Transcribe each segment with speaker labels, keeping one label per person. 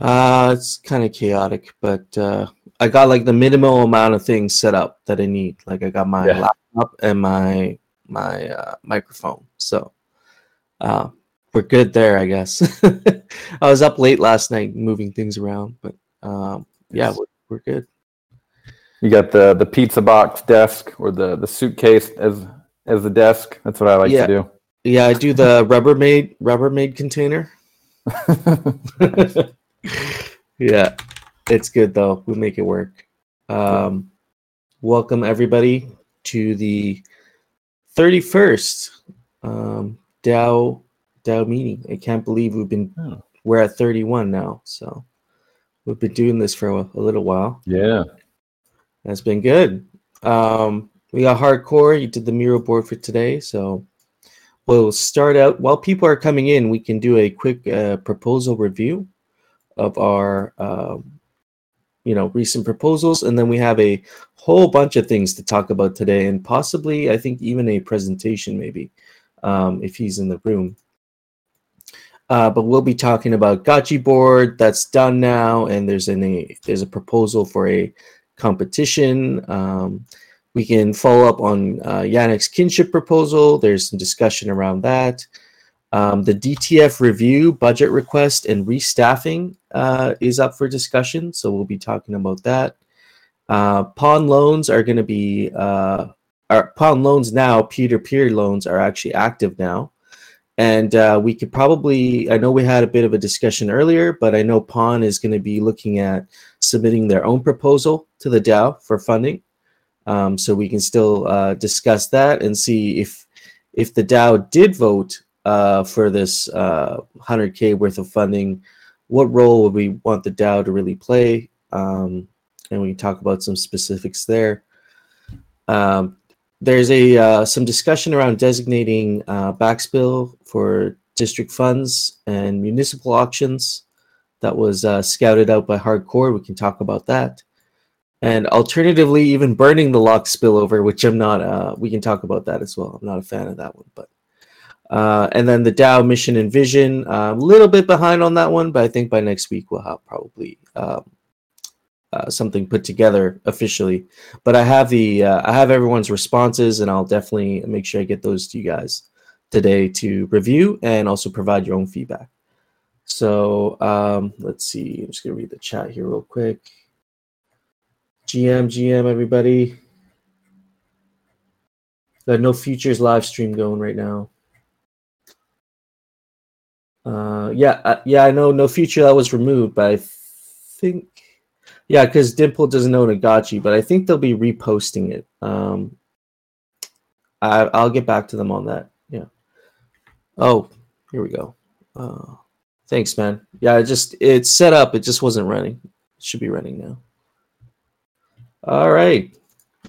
Speaker 1: Uh, it's kind of chaotic, but uh, I got like the minimal amount of things set up that I need. Like I got my
Speaker 2: Yeah.
Speaker 1: laptop and my my uh, microphone, so uh, we're good there, I guess. I was up late last night moving things around, but um, yeah, we're, we're good.
Speaker 2: You got the the pizza box desk or the the suitcase as as the desk. That's what I like
Speaker 1: Yeah.
Speaker 2: to do.
Speaker 1: Yeah, I do the Rubbermaid Rubbermaid container. yeah, it's good though. We'll make it work. Um, welcome everybody to the 31st um, DAO DAO meeting. I can't believe we've been
Speaker 2: Oh.
Speaker 1: we're at 31 now. So we've been doing this for a, a little while.
Speaker 2: yeah.
Speaker 1: That's been good. Um, we got hardcore. You did the mural board for today, so we'll start out while people are coming in. We can do a quick uh, proposal review of our, um, you know, recent proposals, and then we have a whole bunch of things to talk about today, and possibly, I think, even a presentation, maybe, um, if he's in the room. Uh, but we'll be talking about Gotchi board that's done now, and there's a there's a proposal for a competition. Um, we can follow up on uh, Yannick's kinship proposal. There's some discussion around that. Um, the DTF review, budget request, and restaffing uh, is up for discussion. So we'll be talking about that. Uh, pawn loans are going to be, uh, our pawn loans now, peer to peer loans are actually active now. And uh, we could probably, I know we had a bit of a discussion earlier, but I know Pawn is going to be looking at submitting their own proposal to the DAO for funding. Um, so we can still uh, discuss that and see if if the DAO did vote uh, for this uh, 100k worth of funding, what role would we want the DAO to really play? Um, and we can talk about some specifics there. Um, there's a uh, some discussion around designating uh, backspill for district funds and municipal auctions that was uh, scouted out by Hardcore. We can talk about that. And alternatively, even burning the lock spillover, which I'm not, uh, we can talk about that as well. I'm not a fan of that one. But uh, and then the DAO mission and vision, uh, a little bit behind on that one, but I think by next week we'll have probably um, uh, something put together officially. But I have the, uh, I have everyone's responses, and I'll definitely make sure I get those to you guys today to review and also provide your own feedback. So um, let's see. I'm just gonna read the chat here real quick. GM, GM, everybody. Got no futures live stream going right now. Uh, yeah, uh, yeah, I know no future that was removed, but I think, yeah, because Dimple doesn't own Nagachi, but I think they'll be reposting it. Um, I, I'll get back to them on that. Yeah. Oh, here we go. Uh, thanks, man. Yeah, it just it's set up. It just wasn't running. It should be running now. All right.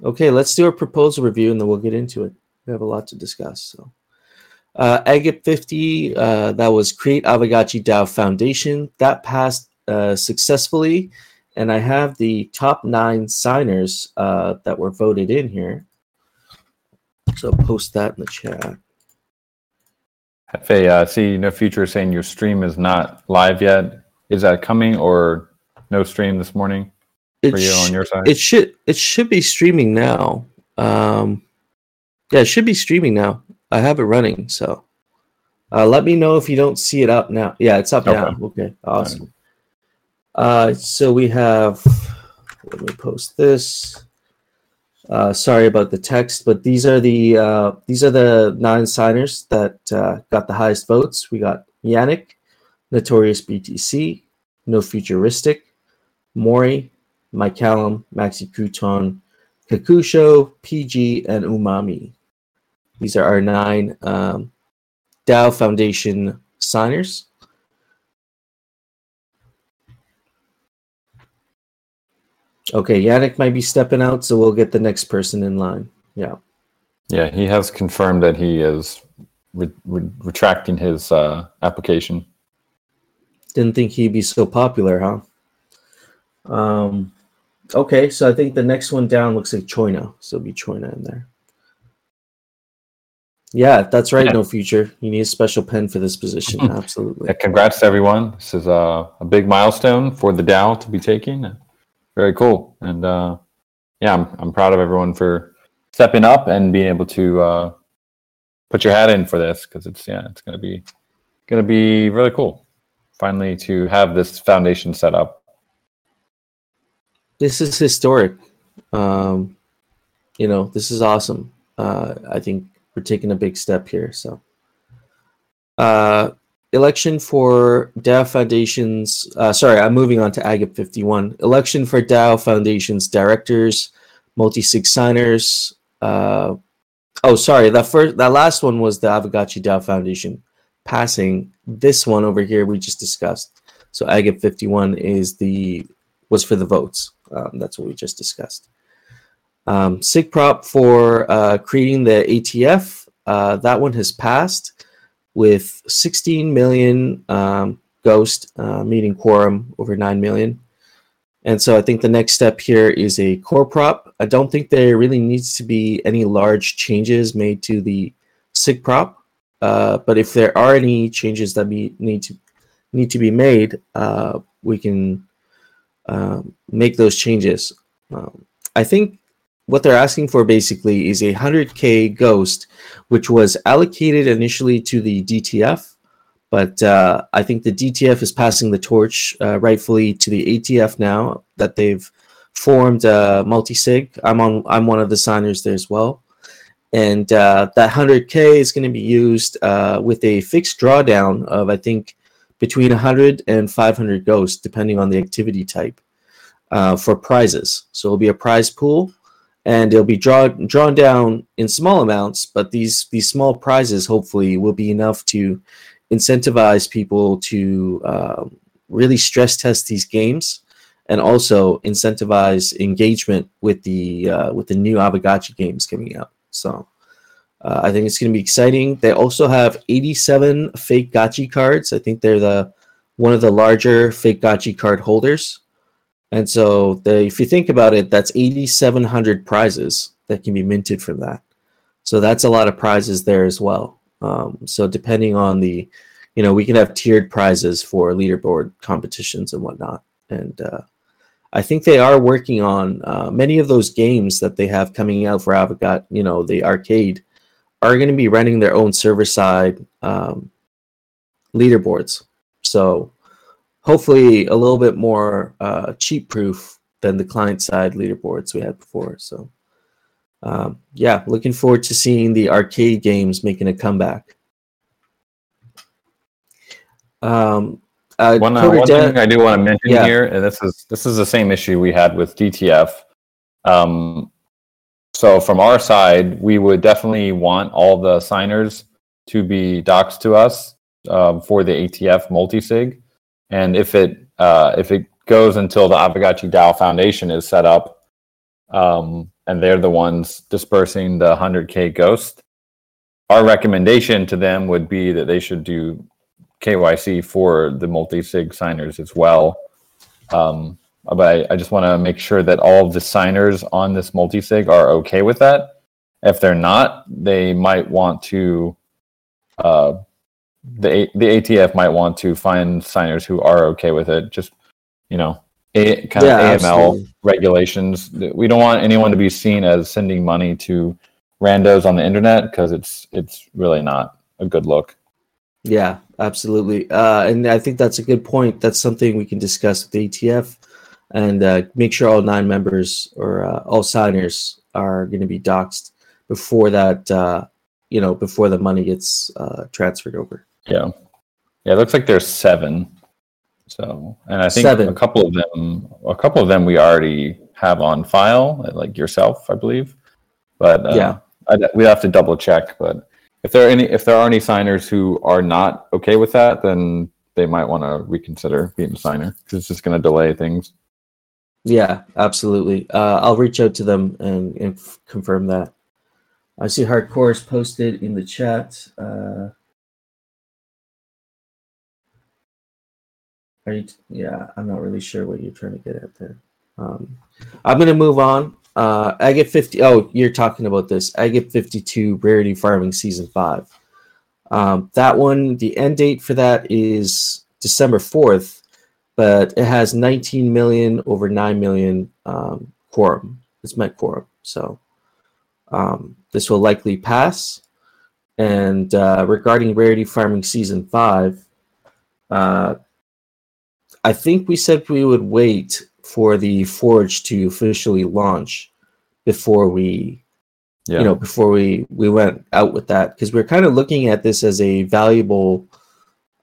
Speaker 1: Okay, let's do a proposal review and then we'll get into it. We have a lot to discuss. So, uh, AGIP 50, uh, that was Create Aavegotchi DAO Foundation. That passed uh, successfully. And I have the top nine signers uh, that were voted in here. So, post that in the chat.
Speaker 2: Hefe, uh, see no future saying your stream is not live yet. Is that coming or no stream this morning
Speaker 1: It
Speaker 2: for you
Speaker 1: sh-
Speaker 2: on your side?
Speaker 1: It should it should be streaming now. Um, yeah, it should be streaming now. I have it running, so uh, let me know if you don't see it up now. Yeah, it's up
Speaker 2: Okay.
Speaker 1: now. Okay, awesome. Uh, so we have. Let me post this. Uh, sorry about the text, but these are the uh, these are the nine signers that uh, got the highest votes. We got Yannick, Notorious BTC, No Futuristic, Mori, Mike Callum, Maxi Crouton, Kakusho, PG, and Umami. These are our nine um, DAO Foundation signers. Okay, Yannick might be stepping out, so we'll get the next person in line. Yeah.
Speaker 2: yeah, he has confirmed that he is re- re- retracting his uh, application.
Speaker 1: Didn't think he'd be so popular, huh? Um, okay, so I think the next one down looks like Choina, so it'll be Choina in there. Yeah, that's right.
Speaker 2: Yeah.
Speaker 1: No future. You need a special pen for this position.
Speaker 2: Mhm.
Speaker 1: Absolutely.
Speaker 2: Yeah, congrats to everyone. This is a, a big milestone for the DAO to be taking. Very cool. And uh, yeah, I'm, I'm proud of everyone for stepping up and being able to uh, put your hat in for this because it's yeah, it's gonna be gonna be really cool. Finally, to have this foundation set up.
Speaker 1: This is historic. Um, you know, this is awesome. Uh, I think we're taking a big step here. So, uh, election for DAO Foundations. Uh, sorry, I'm moving on to AGIP 51. Election for DAO Foundations directors, multi sig signers. Uh, oh, sorry. That first, that last one was the Aavegotchi DAO Foundation passing. This one over here we just discussed. So AGIP 51 is the was for the votes. Um, that's what we just discussed. Um, SIGPROP for uh, creating the ATF. Uh, that one has passed with 16 million um, ghost uh, meeting quorum over 9 million. And so I think the next step here is a core prop. I don't think there really needs to be any large changes made to the SIG prop. Uh, but if there are any changes that be, need to need to be made, uh, we can um, make those changes. Um, I think what they're asking for basically is a 100k ghost, which was allocated initially to the DTF, but uh, I think the DTF is passing the torch uh, rightfully to the ATF now that they've formed uh, multi-sig. I'm on. I'm one of the signers there as well, and uh, that 100k is going to be used uh, with a fixed drawdown of I think between 100 and 500 ghosts, depending on the activity type, uh, for prizes. So it'll be a prize pool and it'll be drawn drawn down in small amounts but these these small prizes hopefully will be enough to incentivize people to um, really stress test these games and also incentivize engagement with the uh, with the new Aavegotchi games coming out so uh, I think it's going to be exciting. They also have 87 fake gachi cards. I think they're the one of the larger fake gachi card holders. And so, the, if you think about it, that's 8,700 prizes that can be minted from that. So that's a lot of prizes there as well. Um, so depending on the, you know, we can have tiered prizes for leaderboard competitions and whatnot. And uh, I think they are working on uh, many of those games that they have coming out for Avocat. You know, the arcade are going to be running their own server side um, leaderboards. So hopefully a little bit more uh, cheap proof than the client side leaderboards we had before. So um, yeah, looking forward to seeing the arcade games making a comeback. Um, uh,
Speaker 2: One, uh, one thing I do want to mention
Speaker 1: Yeah.
Speaker 2: here, and this is this is the same issue we had with DTF. Um, so from our side, we would definitely want all the signers to be doxed to us um, for the ATF multi-sig, and if it uh, if it goes until the Aavegotchi DAO Foundation is set up, um, and they're the ones dispersing the 100k ghost, our recommendation to them would be that they should do KYC for the multi-sig signers as well. Um, but I, I just want to make sure that all of the signers on this multi-sig are okay with that. If they're not, they might want to, uh, the the ATF might want to find signers who are okay with it. Just you know, a, kind
Speaker 1: Yeah,
Speaker 2: of AML
Speaker 1: absolutely.
Speaker 2: regulations. We don't want anyone to be seen as sending money to randos on the internet because it's it's really not a good look.
Speaker 1: Yeah, absolutely. Uh, and I think that's a good point. That's something we can discuss with the ATF and uh, make sure all nine members or uh, all signers are going to be doxxed before that, uh, you know, before the money gets uh, transferred over.
Speaker 2: Yeah. Yeah, it looks like there's seven. So, and I think
Speaker 1: Seven.
Speaker 2: a couple of them, a couple of them we already have on file, like yourself, I believe. But uh,
Speaker 1: Yeah.
Speaker 2: I, we have to double check. But if there are any, if there are any signers who are not okay with that, then they might want to reconsider being a signer because it's just going to delay things.
Speaker 1: Yeah, absolutely. Uh, I'll reach out to them and, and f- confirm that. I see hardcore is posted in the chat. Uh, are you? Yeah, I'm not really sure what you're trying to get at there. Um, I'm going to move on. uh, AGIP 50. Oh, you're talking about this AGIP 52 Rarity Farming Season 5. Um, that one, the end date for that is December 4th, but it has 19 million over 9 million um, quorum. It's met quorum. So um, this will likely pass. And uh, regarding Rarity Farming Season 5, uh, I think we said we would wait for the Forge to officially launch before we
Speaker 2: Yeah.
Speaker 1: you know before we we went out with that because we're kind of looking at this as a valuable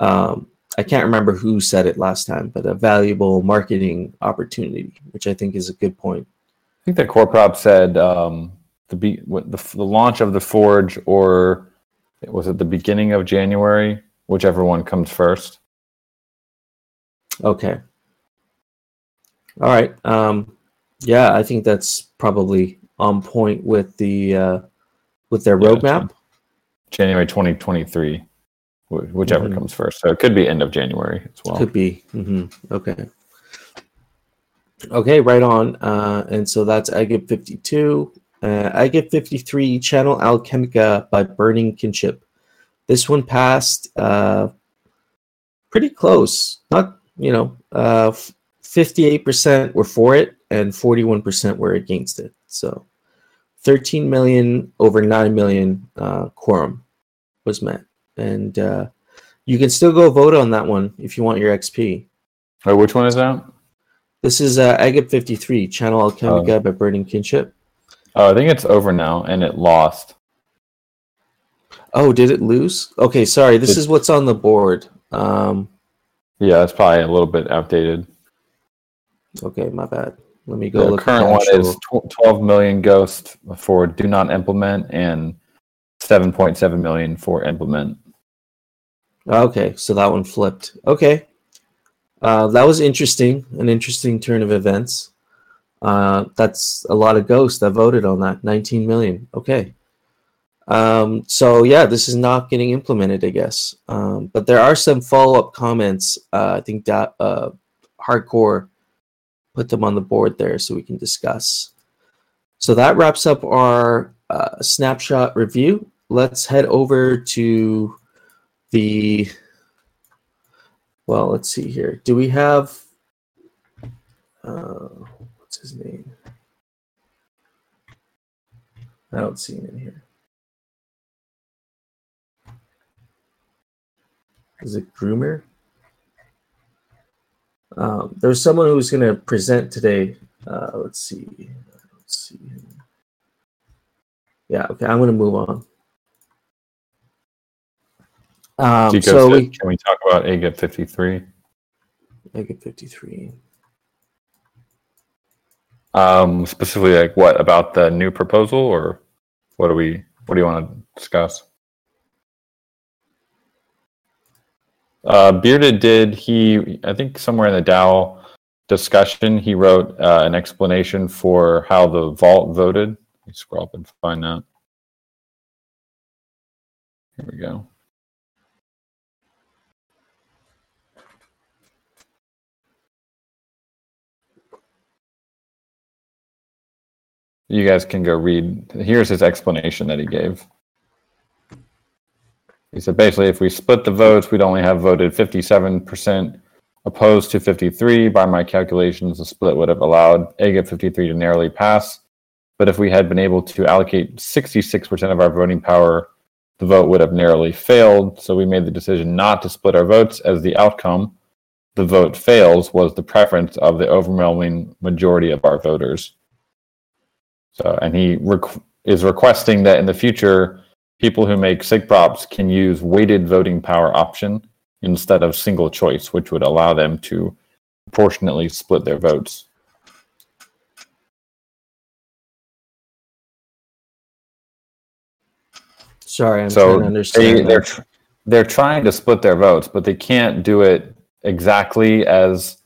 Speaker 1: um i can't remember who said it last time but a valuable marketing opportunity which i think is a good point
Speaker 2: I think that core prop said um, the, be, the the launch of the Forge, or was it the beginning of January? Whichever one comes first.
Speaker 1: Okay all right um yeah i think that's probably on point with the uh with their
Speaker 2: Yeah,
Speaker 1: roadmap
Speaker 2: January 2023, wh- whichever
Speaker 1: Mhm.
Speaker 2: comes first. So it could be end of January as well.
Speaker 1: Could be. hmm Okay. Okay, right on. Uh, and so that's AGIP 52. Uh, AGIP 53, Channel Alchemica by Burning Kinship. This one passed uh, pretty close. Not, you know, uh, 58% were for it and 41% were against it. So 13 million over 9 million uh, quorum was met. And uh, you can still go vote on that one if you want your XP.
Speaker 2: Oh, which one is that?
Speaker 1: This is uh, AGIP 53, Channel Alchemica by Burning Kinship.
Speaker 2: Oh, I think it's over now, and it lost.
Speaker 1: Oh, did it lose? Okay, sorry. This
Speaker 2: It-
Speaker 1: is what's on the board. Um,
Speaker 2: Yeah, it's probably a little bit outdated.
Speaker 1: okay, my bad. Let me go
Speaker 2: The current one
Speaker 1: actual-
Speaker 2: is tw- 12 million ghost for do not implement and 7.7 million for implement.
Speaker 1: Okay, so that one flipped. Okay. Uh, that was interesting, an interesting turn of events. Uh, that's a lot of ghosts that voted on that. 19 million. Okay. Um, so yeah, this is not getting implemented, I guess. Um, but there are some follow-up comments. Uh, I think that uh, hardcore put them on the board there so we can discuss. So that wraps up our uh, snapshot review. Let's head over to the well let's see here do we have uh what's his name i don't see him in here is it groomer um, there's someone who's going to present today uh, let's see let's see yeah okay i'm going to move on um,
Speaker 2: Chico
Speaker 1: so
Speaker 2: said,
Speaker 1: we
Speaker 2: can we talk about AGIP 53?
Speaker 1: make it 53
Speaker 2: Um, specifically, like what about the new proposal, or what do we? What do you want to discuss? Uh, Bearded did he? I think somewhere in the DAO discussion, he wrote uh, an explanation for how the vault voted. Let me scroll up and find that. Here we go. You guys can go read. Here's his explanation that he gave. He said basically, if we split the votes, we'd only have voted 57% opposed to 53. By my calculations, the split would have allowed AGIP 53 to narrowly pass. But if we had been able to allocate 66% of our voting power, the vote would have narrowly failed. So we made the decision not to split our votes as the outcome. The vote fails was the preference of the overwhelming majority of our voters. So, and he requ- is requesting that in the future, people who make sig props can use weighted voting power option instead of single choice, which would allow them to proportionately split their votes.
Speaker 1: sorry i'm trying to understand
Speaker 2: they're they're trying to split their votes, but they can't do it exactly as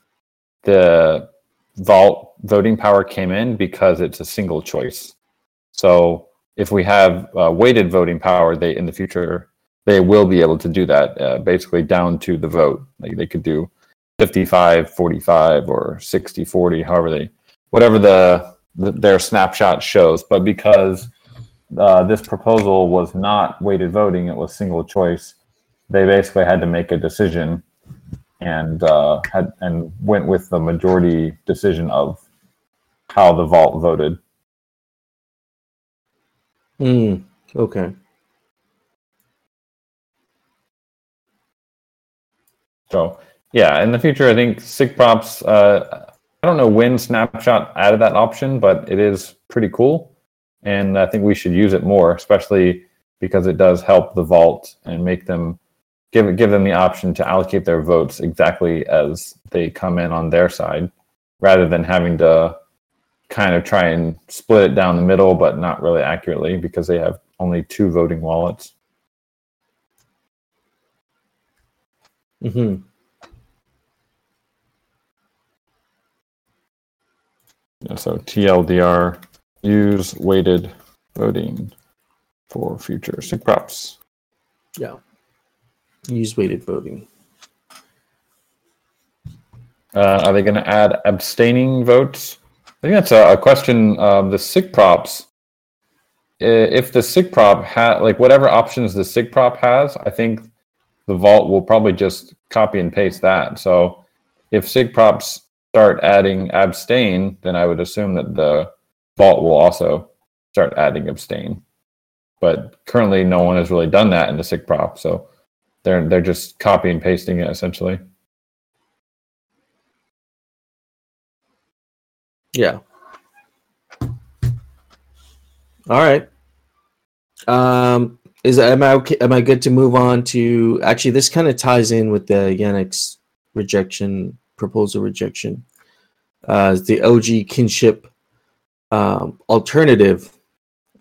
Speaker 2: the vault voting power came in because it's a single choice. So if we have uh, weighted voting power, they in the future they will be able to do that uh, basically down to the vote. Like they could do 55 45 or 60 40 however they whatever the th- their snapshot shows. But because uh, this proposal was not weighted voting, it was single choice. They basically had to make a decision and uh, had and went with the majority decision of how the vault voted.
Speaker 1: Hmm. Okay.
Speaker 2: So yeah, in the future, I think sig props. Uh, I don't know when Snapshot added that option, but it is pretty cool, and I think we should use it more, especially because it does help the vault and make them give give them the option to allocate their votes exactly as they come in on their side, rather than having to kind of try and split it down the middle, but not really accurately because they have only two voting wallets.
Speaker 1: Mm-hmm.
Speaker 2: Yeah, so TLDR use weighted voting for future sig props.
Speaker 1: Yeah. Use weighted voting.
Speaker 2: Uh, are they going to add abstaining votes? I think that's a, a question. The sig props, if the sig prop ha like whatever options the sig prop has, I think the vault will probably just copy and paste that. So if sig props start adding abstain, then I would assume that the vault will also start adding abstain. But currently, no one has really done that in the sig prop, so they're they're just copy and pasting it essentially.
Speaker 1: Yeah. All right. Um, is am I okay? Am I good to move on to? Actually, this kind of ties in with the Yannick's rejection proposal rejection. Uh, the OG kinship um, alternative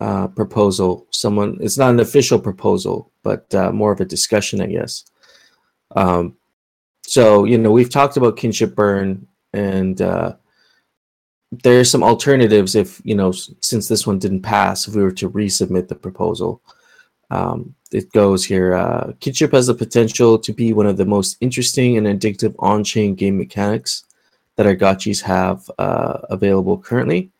Speaker 1: uh, proposal. Someone. It's not an official proposal, but uh, more of a discussion, I guess. Um, so you know, we've talked about kinship burn and. There's some alternatives if you know since this one didn't pass if we were to resubmit the proposal. Um, it goes here uh, kinship has the potential to be one of the most interesting and addictive on-chain game mechanics that our gotchis have uh, available currently.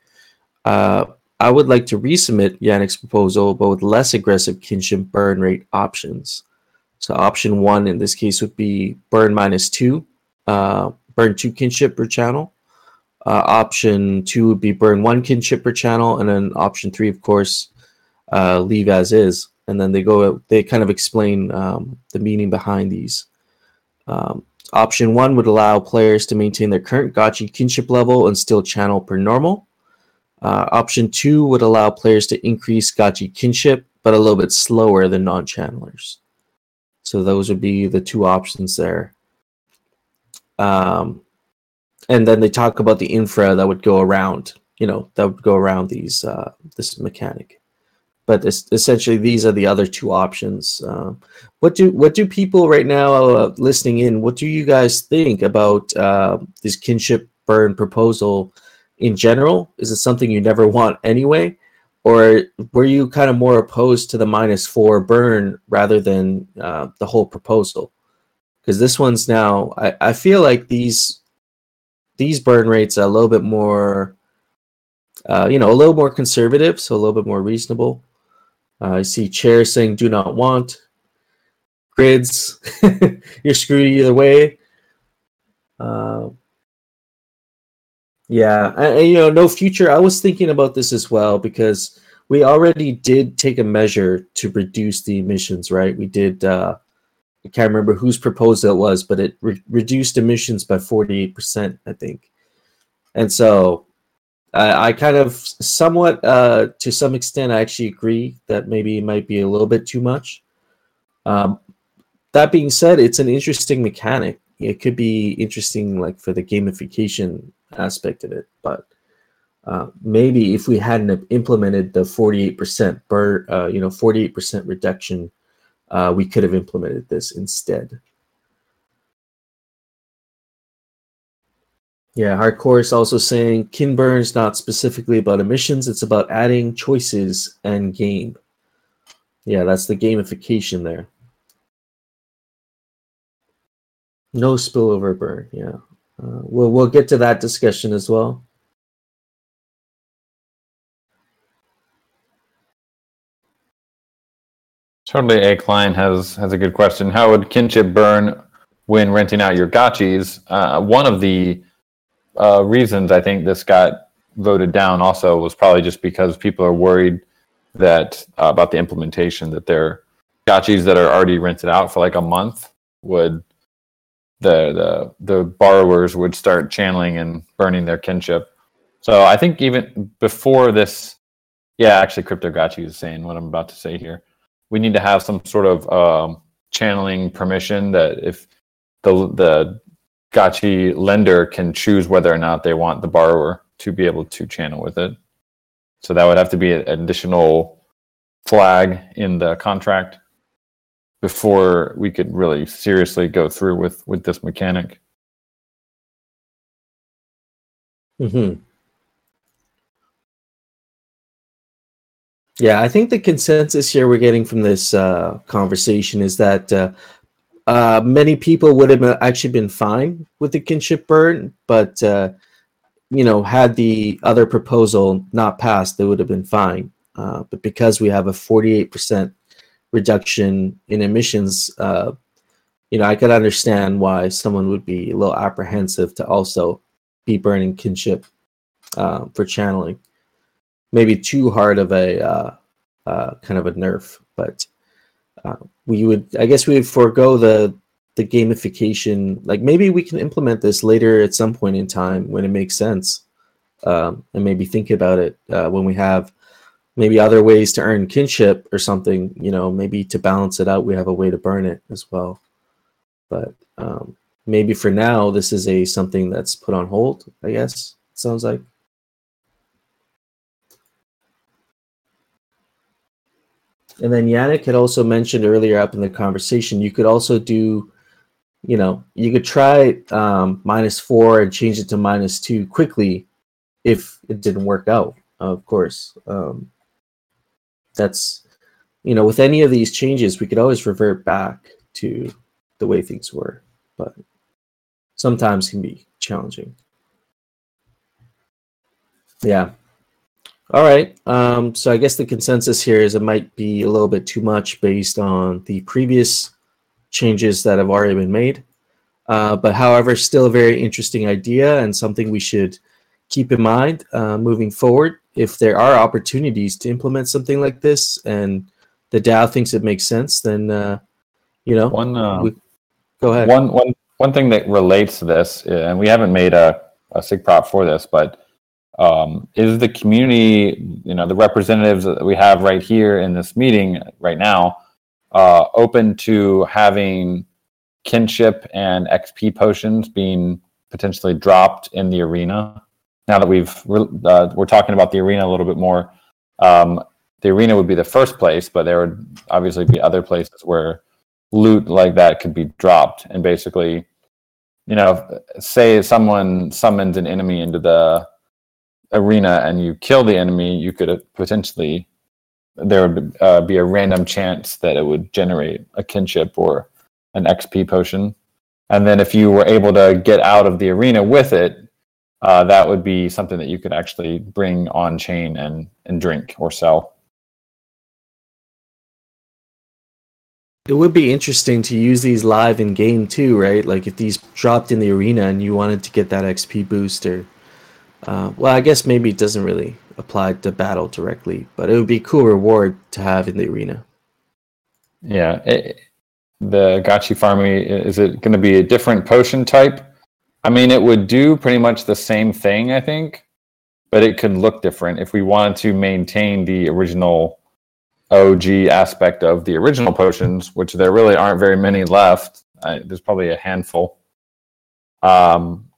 Speaker 1: Uh, i would like to resubmit yannick's proposal but with less aggressive kinship burn rate options. So option one in this case would be burn minus two uh, burn two kinship per channel uh, option two would be burn one kinship per channel, and then option three, of course, uh, leave as is. And then they go, they kind of explain um, the meaning behind these. Um, option one would allow players to maintain their current Gotchi kinship level and still channel per normal. Uh, option two would allow players to increase Gotchi kinship, but a little bit slower than non channelers. So those would be the two options there. Um, and then they talk about the infra that would go around you know that would go around these uh, this mechanic. But es- essentially these are the other two options uh, what do what do people right now uh, listening in what do you guys think about uh, this kinship burn proposal in general? Is it something you never want anyway? Or were you kind of more opposed to the minus four burn rather than uh, the whole proposal? Because this one's now I, I feel like these these burn rates are a little bit more, uh, you know, a little more conservative, so a little bit more reasonable. Uh, I see chairs saying "do not want," grids, you're screwed either way. Uh, yeah, and, you know, no future. I was thinking about this as well because we already did take a measure to reduce the emissions, right? We did. Uh, I can't remember whose proposal it was, but it re- reduced emissions by 48%, I think. And so I, I kind of somewhat, uh, to some extent, I actually agree that maybe it might be a little bit too much. Um, that being said, it's an interesting mechanic. It could be interesting, like for the gamification aspect of it, but uh, maybe if we hadn't implemented the 48% burn, uh, you know, 48% reduction uh, we could have implemented this instead. Yeah, hardcore is also saying Kinburn is not specifically about emissions, it's about adding choices and game. Yeah, that's the gamification there. No spillover burn, yeah. Uh, we'll, we'll get to that discussion as well.
Speaker 2: Totally, A Klein has has a good question. How would kinship burn when renting out your gotchis? Uh, one of the uh, reasons I think this got voted down also was probably just because people are worried that uh, about the implementation that their gotchis that are already rented out for like a month would the the the borrowers would start channeling and burning their kinship. So I think even before this, yeah, actually, Crypto Gotchi is saying what I'm about to say here. We need to have some sort of um, channeling permission that if the the Gotchi lender can choose whether or not they want the borrower to be able to channel with it. So that would have to be an additional flag in the contract before we could really seriously go through with with this mechanic.
Speaker 1: Hmm. Yeah, I think the consensus here we're getting from this uh, conversation is that uh, uh, many people would have actually been fine with the kinship burn, but uh, you know, had the other proposal not passed, they would have been fine. Uh, but because we have a 48% reduction in emissions, uh, you know, I could understand why someone would be a little apprehensive to also be burning kinship for channeling. Maybe too hard of a uh, uh, kind of a nerf, but uh, we would, I guess, we would forego the the gamification. Like maybe we can implement this later at some point in time when it makes sense, um, and maybe think about it uh, when we have maybe other ways to earn kinship or something. You know, maybe to balance it out, we have a way to burn it as well. But um, maybe for now, this is a something that's put on hold. I guess sounds like. And then Yannick had also mentioned earlier up in the conversation, you could also do, you know, you could try um, minus four and change it to minus two quickly if it didn't work out, of course. Um, that's, you know, with any of these changes, we could always revert back to the way things were, but sometimes can be challenging. Yeah. All right. Um, so I guess the consensus here is it might be a little bit too much based on the previous changes that have already been made. Uh, but however, still a very interesting idea and something we should keep in mind uh, moving forward. If there are opportunities to implement something like this and the DAO thinks it makes sense, then, uh, you know,
Speaker 2: one, uh, we,
Speaker 1: go ahead.
Speaker 2: One, one, one thing that relates to this, and we haven't made a, a SIG prop for this, but um, is the community, you know, the representatives that we have right here in this meeting right now, uh, open to having kinship and XP potions being potentially dropped in the arena? Now that we've uh, we're talking about the arena a little bit more, um, the arena would be the first place, but there would obviously be other places where loot like that could be dropped, and basically, you know, say someone summons an enemy into the arena and you kill the enemy, you could potentially there would uh, be a random chance that it would generate a kinship or an XP potion. And then if you were able to get out of the arena with it, uh, that would be something that you could actually bring on chain and, and drink or sell.
Speaker 1: It would be interesting to use these live in game too, right? Like if these dropped in the arena and you wanted to get that XP booster uh, well, I guess maybe it doesn't really apply to battle directly, but it would be a cool reward to have in the arena.
Speaker 2: Yeah. It, the Gotchi Farming, is it going to be a different potion type? I mean, it would do pretty much the same thing, I think, but it could look different if we wanted to maintain the original OG aspect of the original potions, which there really aren't very many left. I, there's probably a handful. Um,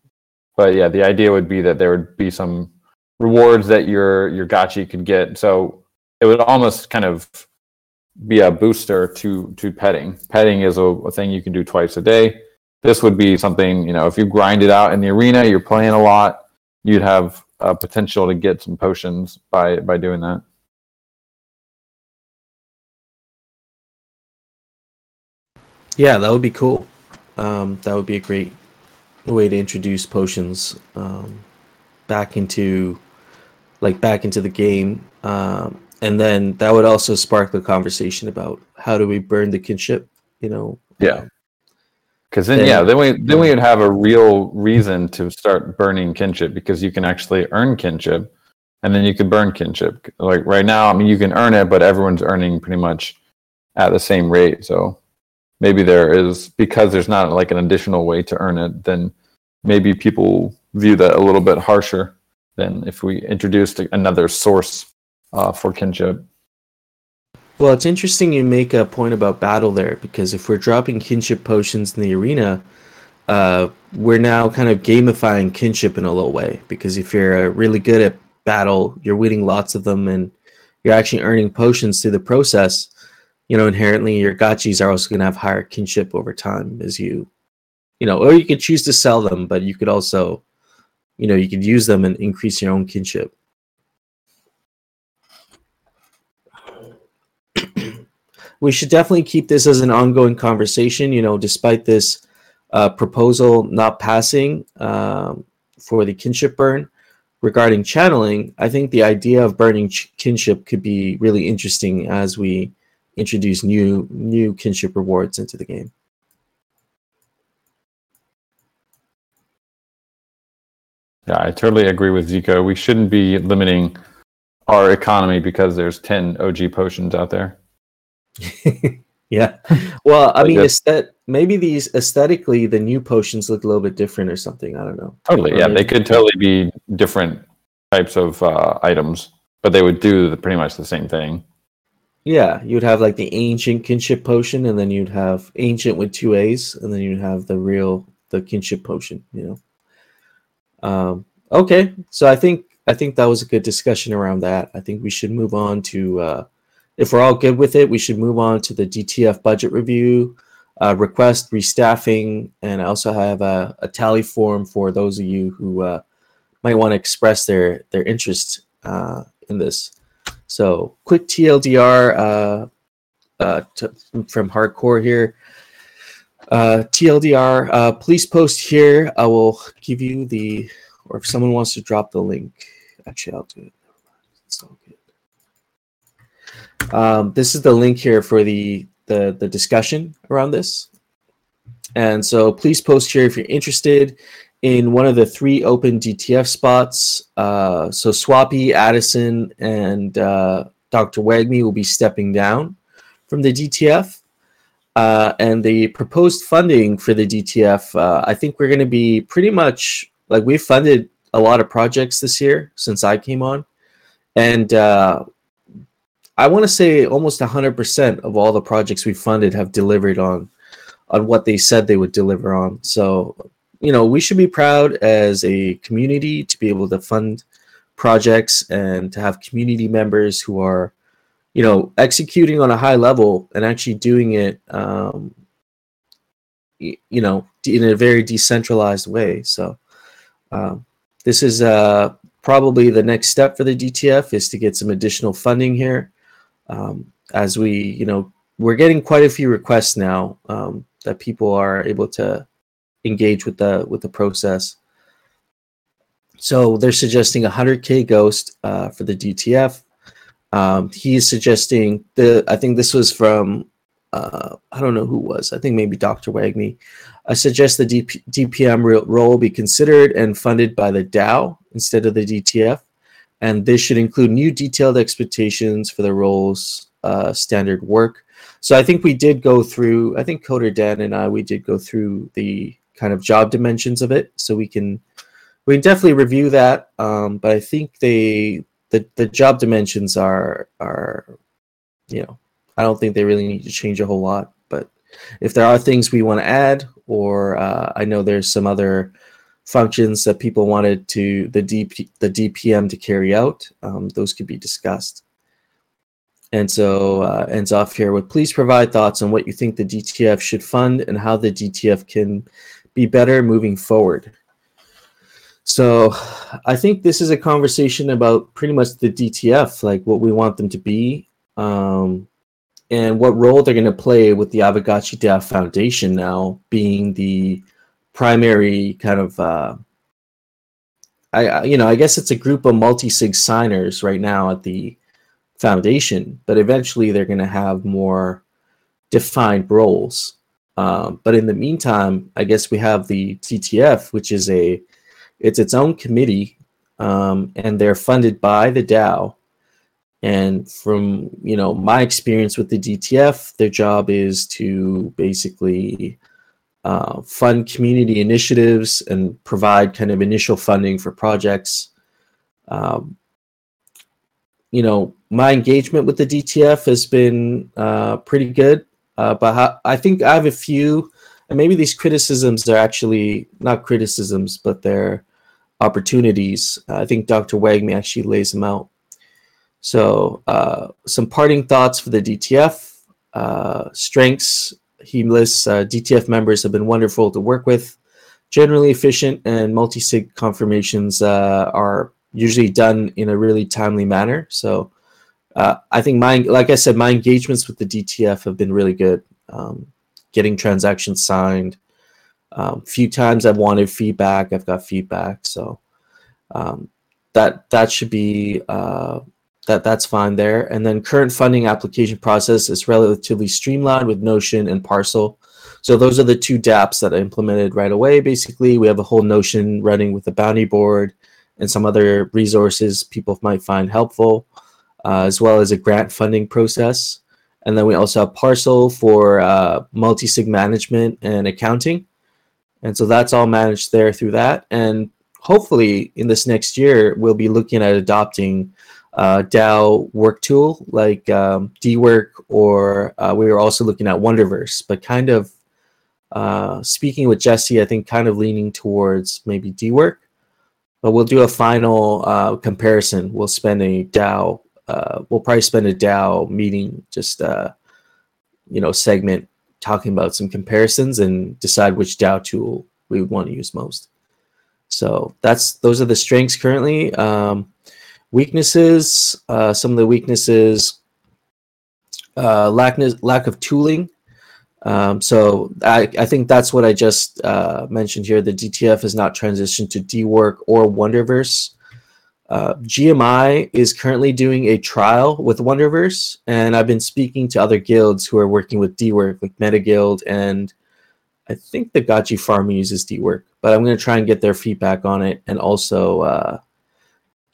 Speaker 2: but yeah, the idea would be that there would be some rewards that your your gotchi could get. So it would almost kind of be a booster to to petting. Petting is a, a thing you can do twice a day. This would be something you know if you grind it out in the arena, you're playing a lot, you'd have a potential to get some potions by by doing that.
Speaker 1: Yeah, that would be cool. Um, that would be a great way to introduce potions um, back into like back into the game. Um, and then that would also spark the conversation about how do we burn the kinship, you know?
Speaker 2: Yeah. Because then, then, yeah, then we then we would have a real reason to start burning kinship because you can actually earn kinship, and then you can burn kinship. Like right now, I mean, you can earn it, but everyone's earning pretty much at the same rate. So maybe there is because there's not like an additional way to earn it. Then maybe people view that a little bit harsher than if we introduced another source uh, for kinship.
Speaker 1: Well, it's interesting you make a point about battle there because if we're dropping kinship potions in the arena, uh, we're now kind of gamifying kinship in a little way because if you're uh, really good at battle, you're winning lots of them and you're actually earning potions through the process. You know, inherently your gachis are also going to have higher kinship over time as you, you know, or you could choose to sell them, but you could also, you know, you could use them and increase your own kinship. we should definitely keep this as an ongoing conversation. You know, despite this uh, proposal not passing um, for the kinship burn regarding channeling, I think the idea of burning kinship could be really interesting as we introduce new new kinship rewards into the game.
Speaker 2: Yeah, I totally agree with Zico. We shouldn't be limiting our economy because there's 10 OG potions out there.
Speaker 1: yeah. Well, I mean, aesthet- maybe these aesthetically, the new potions look a little bit different or something. I don't know.
Speaker 2: Totally. Or yeah. They could totally be different types of uh, items, but they would do the, pretty much the same thing.
Speaker 1: Yeah. You'd have like the ancient kinship potion, and then you'd have ancient with two A's, and then you'd have the real, the kinship potion, you know? Um, okay. So I think, I think that was a good discussion around that. I think we should move on to, uh, if we're all good with it, we should move on to the DTF budget review, uh, request restaffing, and I also have a, a, tally form for those of you who uh, might want to express their their interest uh, in this. So, quick TLDR uh, uh, to, from Hardcore here. Uh, TLDR, uh, please post here. I will give you the, or if someone wants to drop the link, actually, I'll do it. It's all good. Um, this is the link here for the, the, the discussion around this. And so please post here if you're interested in one of the three open DTF spots. Uh, so Swappy, Addison, and uh, Dr. Wagme will be stepping down from the DTF. Uh, and the proposed funding for the DTF, uh, I think we're going to be pretty much like we've funded a lot of projects this year since I came on. And uh, I want to say almost 100% of all the projects we funded have delivered on on what they said they would deliver on. So, you know, we should be proud as a community to be able to fund projects and to have community members who are, you know, executing on a high level and actually doing it, um, you know, in a very decentralized way. So, um, this is uh, probably the next step for the DTF is to get some additional funding here um, as we, you know, we're getting quite a few requests now um, that people are able to engage with the with the process. So they're suggesting 100k ghost uh, for the DTF. Um, he's suggesting the. I think this was from. Uh, I don't know who was. I think maybe Dr. Wagme. I suggest the DP, DPM role be considered and funded by the DAO instead of the DTF and this should include new detailed expectations for the role's uh, standard work. So I think we did go through. I think Coder Dan and I we did go through the kind of job dimensions of it, so we can we can definitely review that. Um, but I think they the the job dimensions are are you know I don't think they really need to change a whole lot. But if there are things we want to add, or uh, I know there's some other functions that people wanted to the DP, the DPM to carry out, um, those could be discussed. And so uh, ends off here with please provide thoughts on what you think the DTF should fund and how the DTF can be better moving forward. So I think this is a conversation about pretty much the DTF, like what we want them to be, um, and what role they're going to play with the Aavegotchi DAO Foundation now being the primary kind of uh, I you know I guess it's a group of multi sig signers right now at the foundation, but eventually they're going to have more defined roles. Um, but in the meantime, I guess we have the DTF, which is a it's its own committee, um, and they're funded by the DAO. And from you know my experience with the DTF, their job is to basically uh, fund community initiatives and provide kind of initial funding for projects. Um, you know, my engagement with the DTF has been uh, pretty good. Uh, but I think I have a few, and maybe these criticisms are actually not criticisms, but they're opportunities. I think Dr. Wagme actually lays them out. So, uh, some parting thoughts for the DTF. Uh, strengths he lists uh, DTF members have been wonderful to work with, generally efficient, and multi sig confirmations uh, are usually done in a really timely manner. So, uh, I think my, like I said, my engagements with the DTF have been really good. Um, getting transactions signed. A um, few times I've wanted feedback, I've got feedback. So um, that that should be uh, that that's fine there. And then current funding application process is relatively streamlined with Notion and Parcel. So those are the two DApps that I implemented right away. Basically, we have a whole Notion running with the bounty board and some other resources people might find helpful uh, as well as a grant funding process. And then we also have Parcel for uh, multi-sig management and accounting. And so that's all managed there through that. And hopefully in this next year, we'll be looking at adopting uh, DAO work tool like um, Dework, or uh, we were also looking at Wonderverse, but kind of uh, speaking with Jesse, I think kind of leaning towards maybe Dework. But we'll do a final uh, comparison. We'll spend a DAO uh, we'll probably spend a DAO meeting, just uh, you know, segment talking about some comparisons and decide which DAO tool we would want to use most. So that's those are the strengths currently. Um, weaknesses, uh, some of the weaknesses, uh, lack lack of tooling. Um, so I, I think that's what I just uh, mentioned here. The DTF has not transitioned to Dework or Wonderverse. Uh, GMI is currently doing a trial with Wonderverse, and I've been speaking to other guilds who are working with Dework, like Meta Guild, and I think the Gachi Farm uses Dework. But I'm going to try and get their feedback on it, and also uh,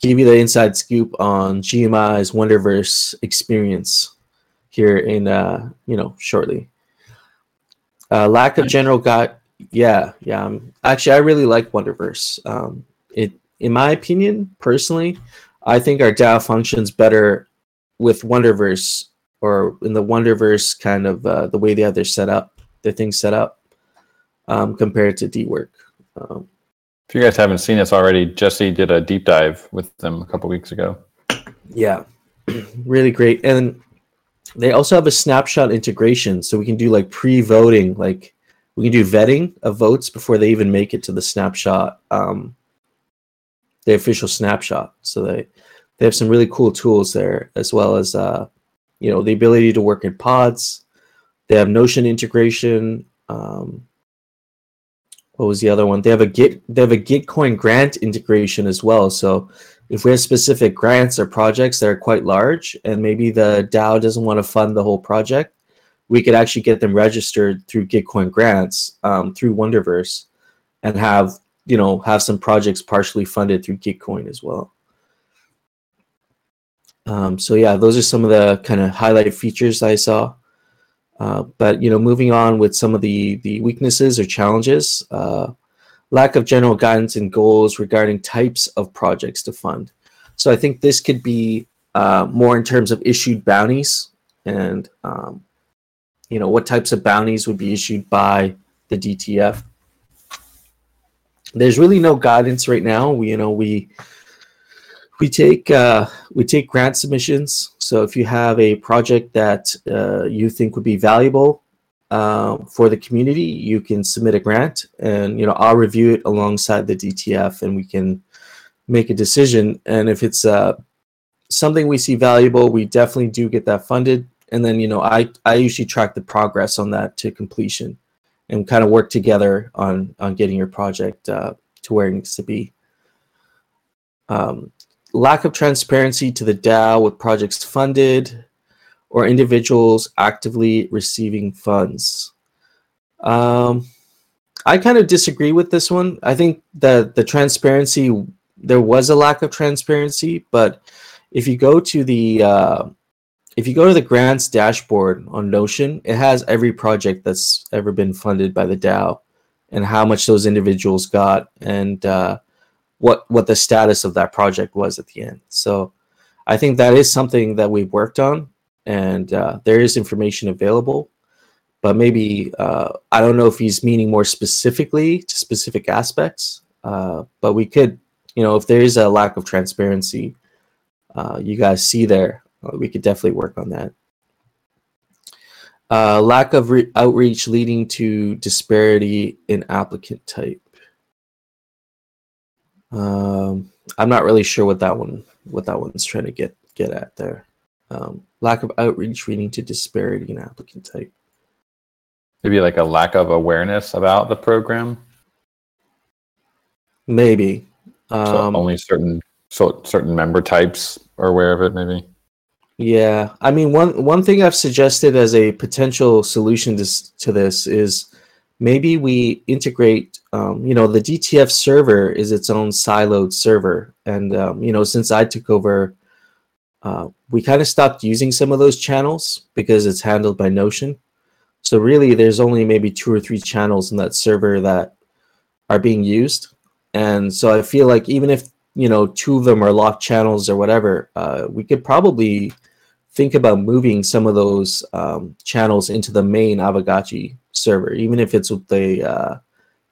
Speaker 1: give you the inside scoop on GMI's Wonderverse experience here in uh, you know shortly. Uh, lack of general guide. Yeah, yeah. Um, actually, I really like Wonderverse. Um, it in my opinion, personally, I think our DAO functions better with Wonderverse or in the Wonderverse kind of uh, the way they have their set up, their things set up, um, compared to Dework. Um,
Speaker 2: if you guys haven't seen this already, Jesse did a deep dive with them a couple weeks ago.
Speaker 1: Yeah, really great. And they also have a snapshot integration, so we can do like pre-voting, like we can do vetting of votes before they even make it to the snapshot um, the official snapshot. So they they have some really cool tools there, as well as uh, you know the ability to work in pods. They have Notion integration. Um, what was the other one? They have a Git. They have a Gitcoin grant integration as well. So if we have specific grants or projects that are quite large, and maybe the DAO doesn't want to fund the whole project, we could actually get them registered through Gitcoin grants um, through Wonderverse, and have you know have some projects partially funded through Gitcoin as well. Um, so yeah, those are some of the kind of highlighted features I saw. Uh, but you know, moving on with some of the the weaknesses or challenges, uh, lack of general guidance and goals regarding types of projects to fund. So I think this could be uh, more in terms of issued bounties and um, you know what types of bounties would be issued by the DTF there's really no guidance right now. We, you know, we we take uh, we take grant submissions. So if you have a project that uh, you think would be valuable uh, for the community, you can submit a grant, and you know I'll review it alongside the DTF, and we can make a decision. And if it's uh, something we see valuable, we definitely do get that funded. And then you know I I usually track the progress on that to completion and kind of work together on on getting your project uh, to where it needs to be. Um, lack of transparency to the DAO with projects funded or individuals actively receiving funds. Um, I kind of disagree with this one. I think that the transparency, there was a lack of transparency, but if you go to the uh, if you go to the grants dashboard on Notion, it has every project that's ever been funded by the DAO and how much those individuals got and uh, what what the status of that project was at the end. So I think that is something that we've worked on, and uh, there is information available. But maybe uh, I don't know if he's meaning more specifically to specific aspects. Uh, but we could, you know, if there is a lack of transparency, uh, you guys see there, we could definitely work on that. Uh, lack of re- outreach leading to disparity in applicant type. Um, I'm not really sure what that one what that one's trying to get get at there. Um, lack of outreach leading to disparity in applicant type.
Speaker 2: Maybe like a lack of awareness about the program.
Speaker 1: Maybe.
Speaker 2: Um, so only certain so certain member types are aware of it. Maybe.
Speaker 1: Yeah, I mean one one thing I've suggested as a potential solution to to this is maybe we integrate um, you know the dtf server is its own siloed server. And um, you know since i took over uh, we kind of stopped using some of those channels because it's handled by notion. So really there's only maybe two or three channels in that server that are being used. And so i feel like even if you know two of them are locked channels or whatever uh, we could probably think about moving some of those um, channels into the main Aavegotchi server, even if it's the uh,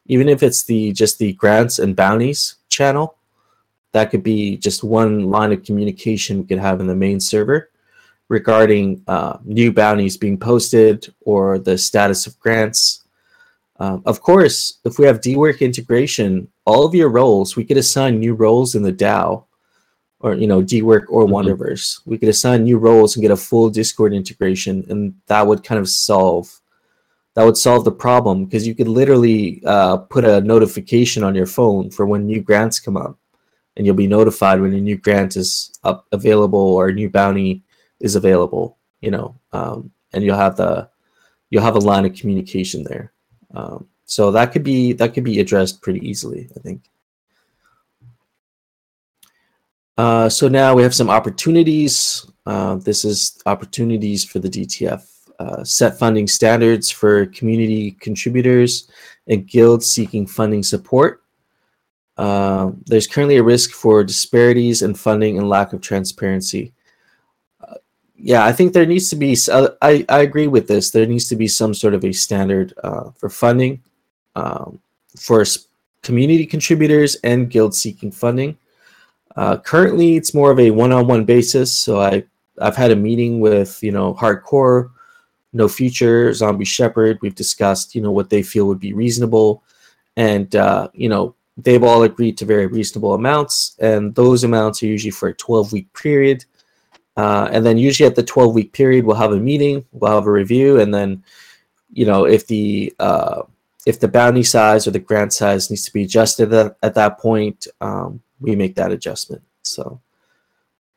Speaker 1: even if it's the just the grants and bounties channel. That could be just one line of communication we could have in the main server regarding uh, new bounties being posted or the status of grants. Um, of course, if we have Dework integration, all of your roles, we could assign new roles in the DAO or you know Dework or mm-hmm. Wonderverse. We could assign new roles and get a full Discord integration, and that would kind of solve that would solve the problem because you could literally uh, put a notification on your phone for when new grants come up, and you'll be notified when a new grant is up available or a new bounty is available. You know, um, and you'll have the you'll have a line of communication there. Um, so that could be that could be addressed pretty easily, I think. Uh, so now we have some opportunities. Uh, this is opportunities for the DTF. Uh, set funding standards for community contributors and guilds seeking funding support. Uh, there's currently a risk for disparities in funding and lack of transparency. Uh, yeah, I think there needs to be, I, I agree with this. There needs to be some sort of a standard for funding um, for community contributors and guild seeking funding. Uh, currently, it's more of a one-on-one basis. So I I've had a meeting with you know hardcore, no future, zombie shepherd. We've discussed you know what they feel would be reasonable, and uh, you know they've all agreed to very reasonable amounts, and those amounts are usually for a 12-week period. Uh, and then usually at the 12 week period, we'll have a meeting, we'll have a review, and then, you know, if the uh, if the bounty size or the grant size needs to be adjusted at, at that point, um, we make that adjustment. So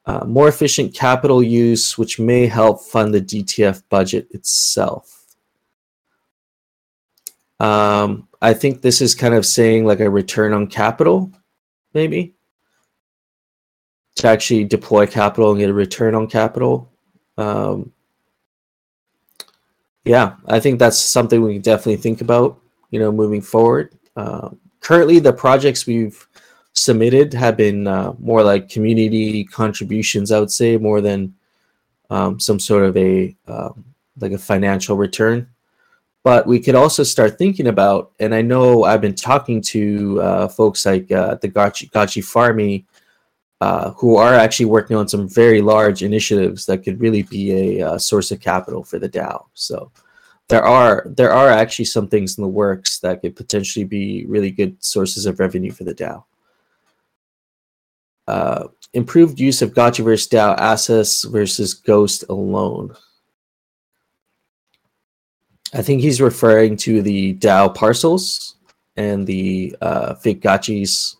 Speaker 1: uh, more efficient capital use, which may help fund the DTF budget itself. Um, I think this is kind of saying like a return on capital, maybe to actually deploy capital and get a return on capital. Um, yeah, I think that's something we can definitely think about, you know, moving forward. Uh, currently, the projects we've submitted have been uh, more like community contributions, I would say, more than um, some sort of a um, like a financial return. But we could also start thinking about, and I know I've been talking to uh, folks like uh, the Gachi, Gachi Farmy, uh, who are actually working on some very large initiatives that could really be a uh, source of capital for the DAO. So there are there are actually some things in the works that could potentially be really good sources of revenue for the DAO uh, improved use of Gotchiverse DAO assets versus Ghost alone. I think he's referring to the DAO parcels and the uh, fake Gotchis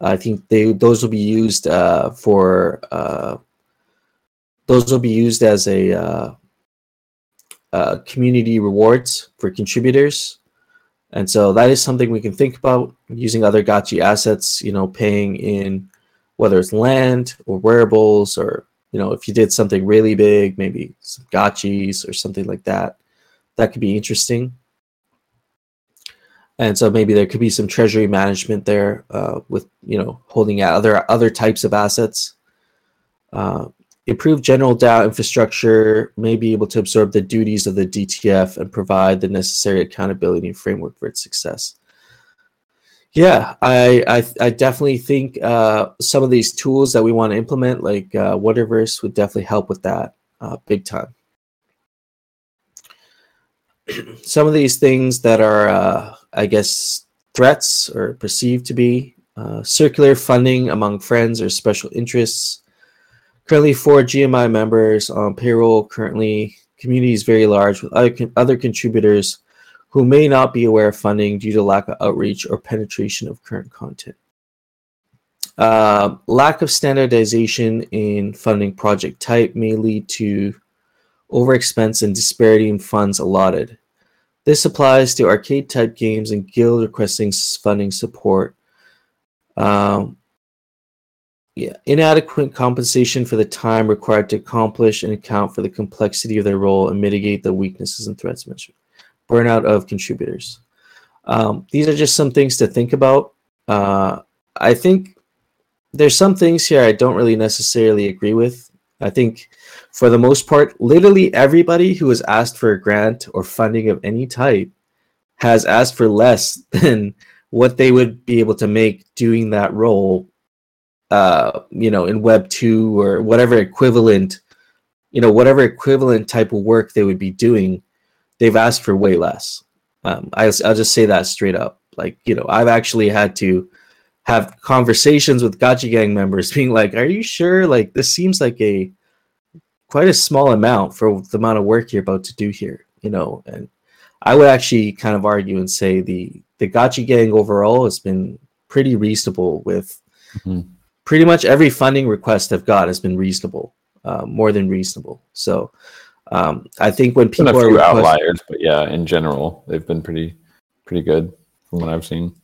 Speaker 1: I think they those will be used uh, for uh, those will be used as a uh, uh, community rewards for contributors, and so that is something we can think about using other Gotchi assets. You know, paying in whether it's land or wearables or you know if you did something really big, maybe some Gotchis or something like that. That could be interesting and so maybe there could be some treasury management there uh, with you know holding out other other types of assets uh, improve general DAO infrastructure may be able to absorb the duties of the DTF and provide the necessary accountability framework for its success yeah I I, I definitely think uh, some of these tools that we want to implement like uh, Wonderverse would definitely help with that uh, big time some of these things that are, uh, I guess, threats or perceived to be uh, circular funding among friends or special interests. Currently, four GMI members on payroll. Currently, community is very large with other, con- other contributors who may not be aware of funding due to lack of outreach or penetration of current content. Uh, lack of standardization in funding project type may lead to overexpense and disparity in funds allotted. This applies to arcade type games and guild requesting funding support. Um, yeah, inadequate compensation for the time required to accomplish and account for the complexity of their role and mitigate the weaknesses and threats mentioned. Burnout of contributors. Um, these are just some things to think about. Uh, I think there's some things here I don't really necessarily agree with. I think for the most part, literally everybody who has asked for a grant or funding of any type has asked for less than what they would be able to make doing that role uh, you know, in Web 2 or whatever equivalent, you know, whatever equivalent type of work they would be doing, they've asked for way less. Um, I, I'll just say that straight up. Like, you know, I've actually had to have conversations with Gotchi Gang members being like, are you sure? Like, this seems like a quite a small amount for the amount of work you're about to do here, you know. And I would actually kind of argue and say the the Gotchi gang overall has been pretty reasonable with mm-hmm. pretty much every funding request I've got has been reasonable, uh, more than reasonable. So um, I think when people
Speaker 2: been a few request- outliers, but yeah, in general they've been pretty pretty good from what I've seen.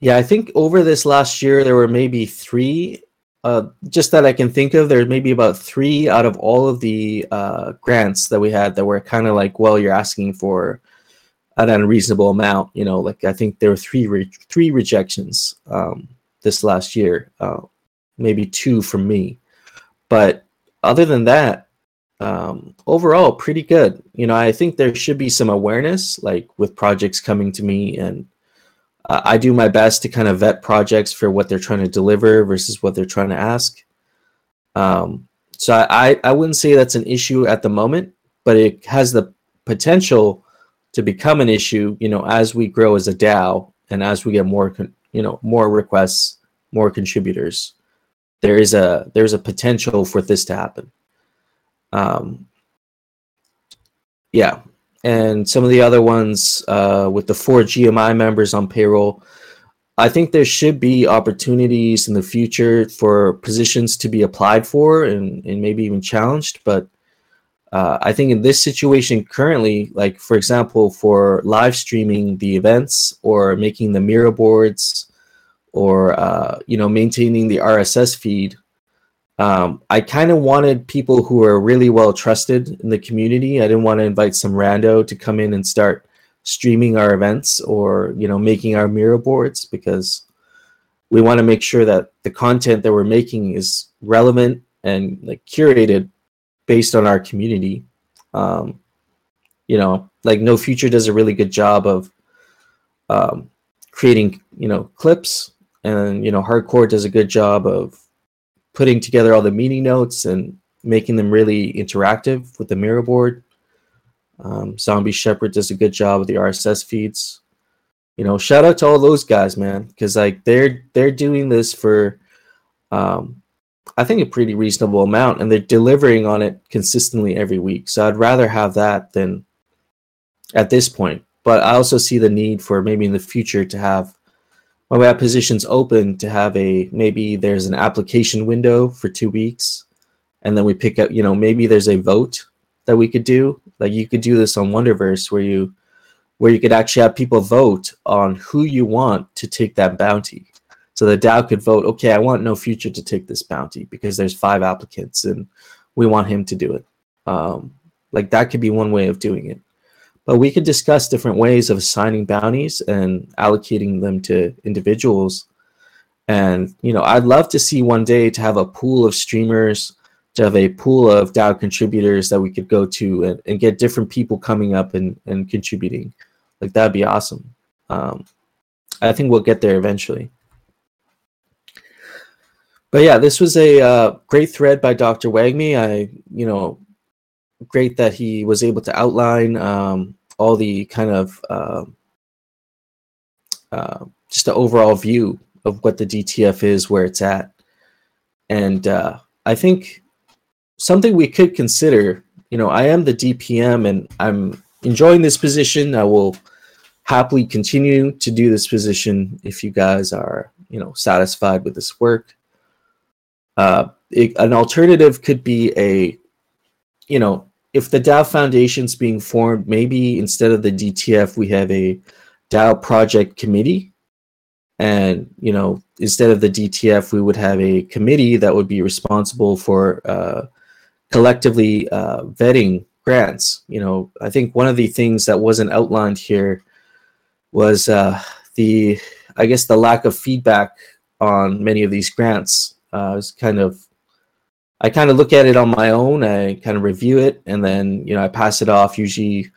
Speaker 1: Yeah, I think over this last year there were maybe three uh, just that I can think of, there's maybe about three out of all of the uh, grants that we had that were kind of like, well, you're asking for an unreasonable amount. You know, like I think there were three re- three rejections um, this last year, uh, maybe two from me, but other than that, um, overall pretty good. You know, I think there should be some awareness, like with projects coming to me and uh, I do my best to kind of vet projects for what they're trying to deliver versus what they're trying to ask. Um, so I, I wouldn't say that's an issue at the moment, but it has the potential to become an issue, you know, as we grow as a DAO and as we get more, con- you know, more requests, more contributors. There is a there's a potential for this to happen. Um, yeah, and some of the other ones uh, with the four GMI members on payroll. I think there should be opportunities in the future for positions to be applied for and, and maybe even challenged. But uh, I think in this situation currently, like for example, for live streaming the events or making the mirror boards or uh, you know maintaining the RSS feed, um, I kind of wanted people who are really well trusted in the community. I didn't want to invite some rando to come in and start streaming our events or you know making our mirror boards because we want to make sure that the content that we're making is relevant and like curated based on our community. Um, you know, like No Future does a really good job of um, creating you know clips, and you know Hardcore does a good job of putting together all the meeting notes and making them really interactive with the mirror board. Um, Zombie Shepherd does a good job with the RSS feeds. You know, shout out to all those guys, man, because like they're they're doing this for, um, I think a pretty reasonable amount, and they're delivering on it consistently every week. So I'd rather have that than at this point. But I also see the need for maybe in the future to have when we have positions open to have a maybe there's an application window for two weeks and then we pick up you know maybe there's a vote that we could do. Like you could do this on wonderverse where you where you could actually have people vote on who you want to take that bounty. So the dao could vote okay i want no future to take this bounty because there's five applicants and we want him to do it. Um, like that could be one way of doing it but we could discuss different ways of assigning bounties and allocating them to individuals and you know i'd love to see one day to have a pool of streamers to have a pool of DAO contributors that we could go to and, and get different people coming up and, and contributing. Like that'd be awesome. Um, I think we'll get there eventually. But yeah, this was a uh, great thread by Dr. Wagme. I, you know, great that he was able to outline um, all the kind of uh, uh, just the overall view of what the DTF is, where it's at, and uh, I think something we could consider. You know, I am the DPM and I'm enjoying this position. I will happily continue to do this position if you guys are, you know, satisfied with this work. Uh, it, an alternative could be a, you know, if the DAO Foundation's being formed, maybe instead of the DTF, we have a DAO project committee. And, you know, instead of the DTF, we would have a committee that would be responsible for uh, collectively uh, vetting grants. You know, I think one of the things that wasn't outlined here was uh, the, I guess, the lack of feedback on many of these grants. Uh, was kind of, I kind of look at it on my own. I kind of review it, and then you know I pass it off. Usually,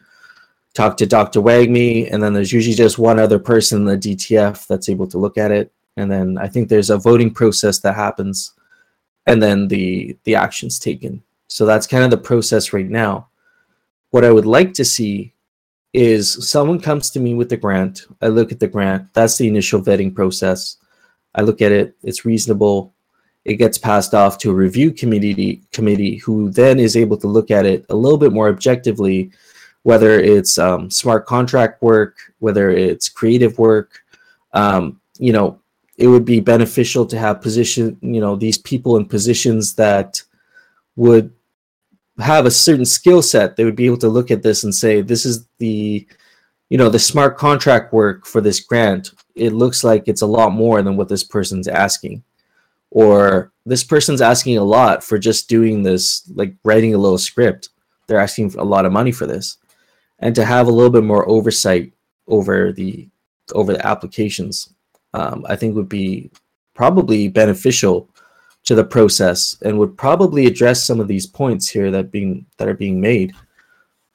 Speaker 1: talk to Dr. Wagme, and then there's usually just one other person in the DTF that's able to look at it. And then I think there's a voting process that happens, and then the the actions taken. So that's kind of the process right now. What I would like to see is someone comes to me with the grant. I look at the grant. That's the initial vetting process. I look at it. It's reasonable. It gets passed off to a review committee committee who then is able to look at it a little bit more objectively, whether it's um, smart contract work, whether it's creative work. Um, you know, it would be beneficial to have position. You know, these people in positions that would have a certain skill set, they would be able to look at this and say, this is the, you know, the smart contract work for this grant. It looks like it's a lot more than what this person's asking. Or this person's asking a lot for just doing this, like writing a little script. They're asking a lot of money for this. And to have a little bit more oversight over the over the applications, um, I think would be probably beneficial to the process and would probably address some of these points here that being that are being made.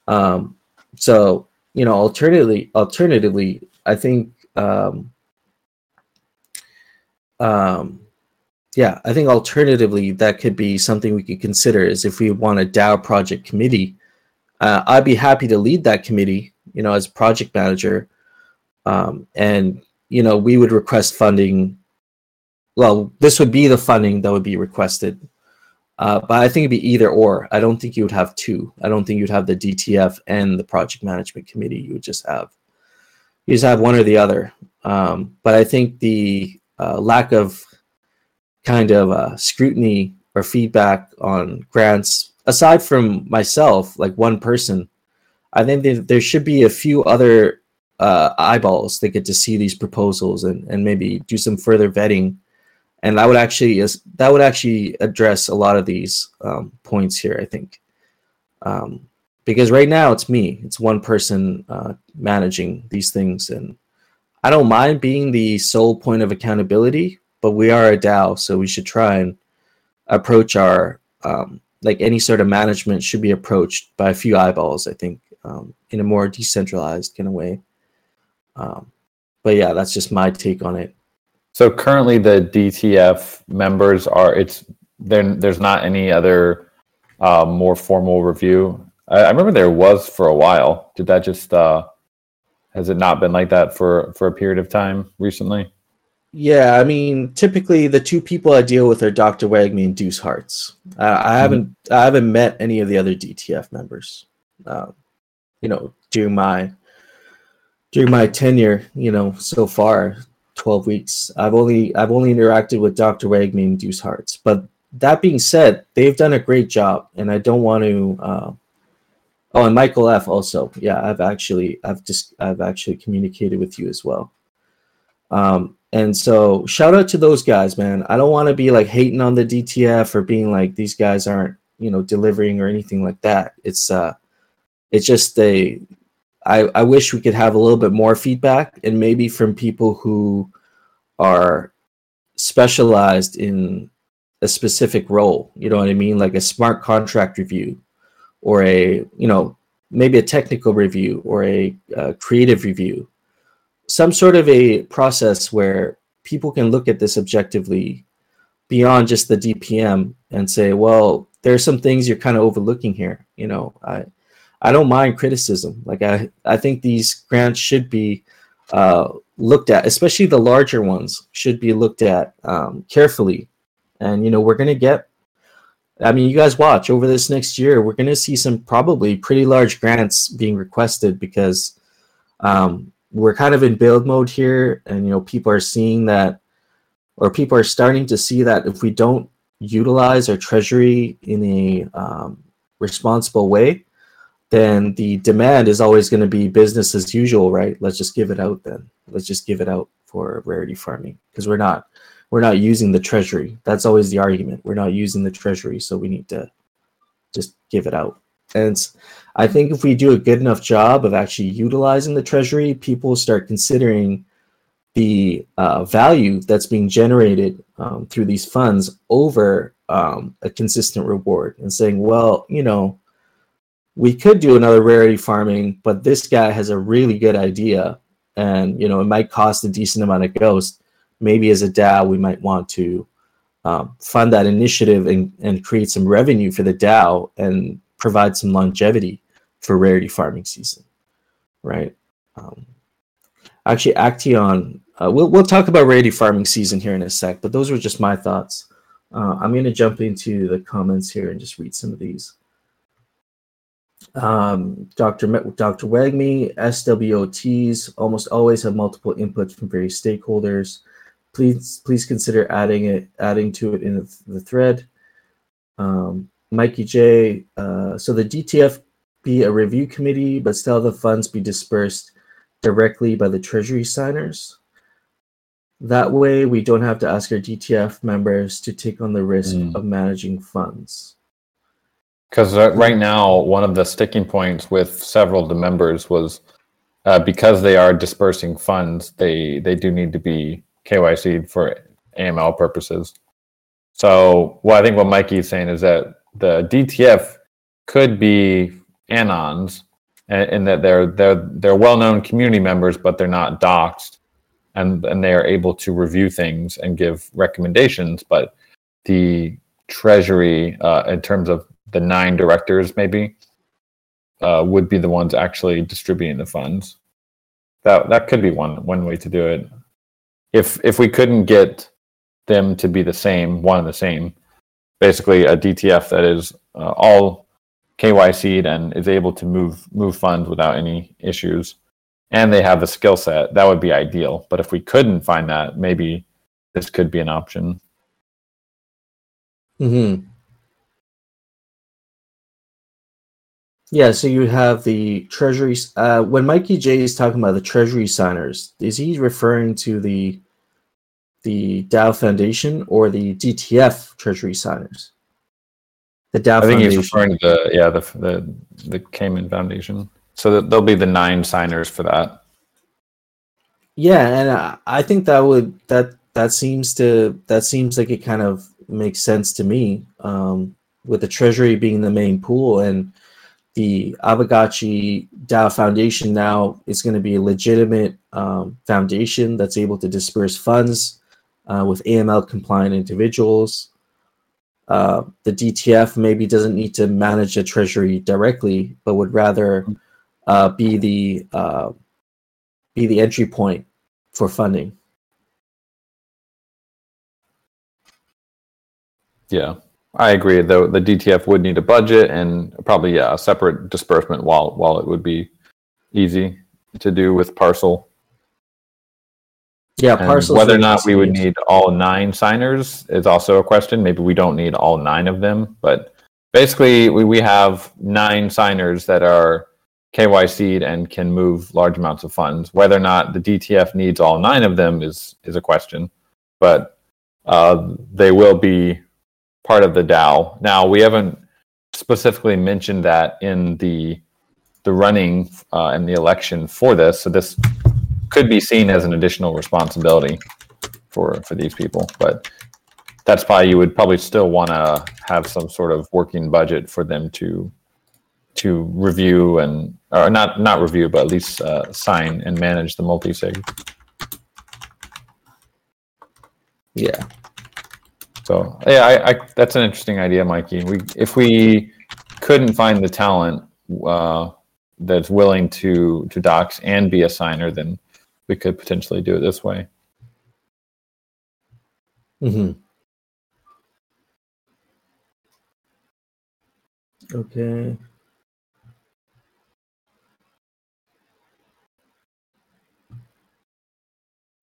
Speaker 1: Um, so you know, alternatively, alternatively, I think, um, um, yeah, I think alternatively that could be something we could consider is if we want a DAO project committee. Uh, I'd be happy to lead that committee, you know, as project manager, um, and you know, we would request funding well, this would be the funding that would be requested. Uh, but I think it'd be either or. I don't think you would have two. I don't think you'd have the DTF and the project management committee. You would just have you just have one or the other. Um, but I think the uh, lack of kind of uh, scrutiny or feedback on grants, aside from myself, like one person, I think that there should be a few other uh, eyeballs that get to see these proposals and, and maybe do some further vetting. And that would actually that would actually address a lot of these um, points here i think. Um, because right now it's me. It's one person uh, managing these things. And i don't mind being the sole point of accountability but we are a dao so we should try and approach our um, like any sort of management should be approached by a few eyeballs i think um, in a more decentralized kind of way um, but yeah that's just my take on it
Speaker 2: so currently, the DTF members are it's there. There's not any other uh, more formal review. I, I, remember there was for a while. Did that just uh, has it not been like that for for a period of time recently?
Speaker 1: Yeah, I mean, typically the two people I deal with are Dr. Wagme and Deuce Hearts. Uh, I mm-hmm. haven't. I haven't met any of the other DTF members. Uh, you know, during my during my tenure, you know, so far 12 weeks. I've only I've only interacted with Dr. Wagme and Deuce Hearts. But that being said, they've done a great job, and I don't want to. Uh, oh, and Michael F. Also, yeah, I've actually I've just I've actually communicated with you as well. Um, and so shout out to those guys, man. I don't want to be like hating on the DTF or being like these guys aren't you know delivering or anything like that. It's uh, it's just a I, I wish we could have a little bit more feedback and maybe from people who are specialized in a specific role. You know what I mean? Like a smart contract review or a, you know, maybe a technical review or a, a creative review. Some sort of a process where people can look at this objectively beyond just the DPM and say, well, there's some things you're kind of overlooking here. You know, I I don't mind criticism. Like I, I think these grants should be uh, looked at, especially the larger ones, should be looked at um, carefully. And you know, we're gonna get. I mean, you guys watch over this next year. We're gonna see some probably pretty large grants being requested because um, we're kind of in build mode here, and you know, people are seeing that, or people are starting to see that if we don't utilize our treasury in a um, responsible way, then the demand is always going to be business as usual, right? Let's just give it out then. Let's just give it out for rarity farming because we're not we're not using the treasury. That's always the argument. We're not using the treasury, so we need to just give it out. And I think if we do a good enough job of actually utilizing the treasury, people start considering the uh, value that's being generated um, through these funds over um, a consistent reward and saying, well, you know, we could do another rarity farming, but this guy has a really good idea, and you know it might cost a decent amount of ghost. Maybe as a DAO, we might want to um, fund that initiative and, and create some revenue for the DAO and provide some longevity for rarity farming season, right? Um, actually, Action, uh, we'll we'll talk about rarity farming season here in a sec, but those were just my thoughts. Uh, I'm going to jump into the comments here and just read some of these um, Dr. Dr. Wagme, SWOTs almost always have multiple inputs from various stakeholders. Please please consider adding it adding to it in the thread. Um, Mikey J. Uh, so the DTF be a review committee, but still the funds be dispersed directly by the treasury signers. That way, we don't have to ask our DTF members to take on the risk mm. of managing funds.
Speaker 2: Because right now, one of the sticking points with several of the members was uh, because they are dispersing funds, they they do need to be KYC for AML purposes. So, well, I think what Mikey is saying is that the DTF could be anons, in that they're they're they're well-known community members, but they're not doxed, and and they are able to review things and give recommendations. But the treasury, uh, in terms of the nine directors maybe uh, would be the ones actually distributing the funds. That that could be one one way to do it. If if we couldn't get them to be the same, one and the same, basically a DTF that is uh, all KYC'd and is able to move move funds without any issues, and they have the skill set, that would be ideal. But if we couldn't find that, maybe this could be an option.
Speaker 1: Hmm. Yeah, so you have the treasury. Uh, when Mikey J is talking about the treasury signers, is he referring to the the DAO Foundation or the DTF treasury signers?
Speaker 2: The DAO I think Foundation. he's referring to the yeah the the the Cayman Foundation. So that there'll be the nine signers for that.
Speaker 1: Yeah, and I think that would that that seems to that seems like it kind of makes sense to me. Um, with the treasury being the main pool and the Aavegotchi DAO Foundation now is going to be a legitimate um, foundation that's able to disperse funds uh, with AML compliant individuals. Uh, the DTF maybe doesn't need to manage the treasury directly, but would rather uh, be the uh, be the entry point for funding.
Speaker 2: Yeah. I agree. Though the DTF would need a budget and probably yeah, a separate disbursement while while it would be easy to do with Parcel.
Speaker 1: Yeah, parcels.
Speaker 2: whether or not we would need all nine signers is also a question. Maybe we don't need all nine of them, but basically we, we have nine signers that are KYC'd and can move large amounts of funds. Whether or not the DTF needs all nine of them is is a question, but uh, they will be part of the DAO. Now we haven't specifically mentioned that in the the running uh, and the election for this, so this could be seen as an additional responsibility for for these people. But that's why you would probably still want to have some sort of working budget for them to to review and or not not review, but at least uh, sign and manage the multi sig.
Speaker 1: Yeah.
Speaker 2: So yeah, I, I that's an interesting idea, Mikey. We if we couldn't find the talent uh, that's willing to to dox and be a signer, then we could potentially do it this way.
Speaker 1: hmm Okay.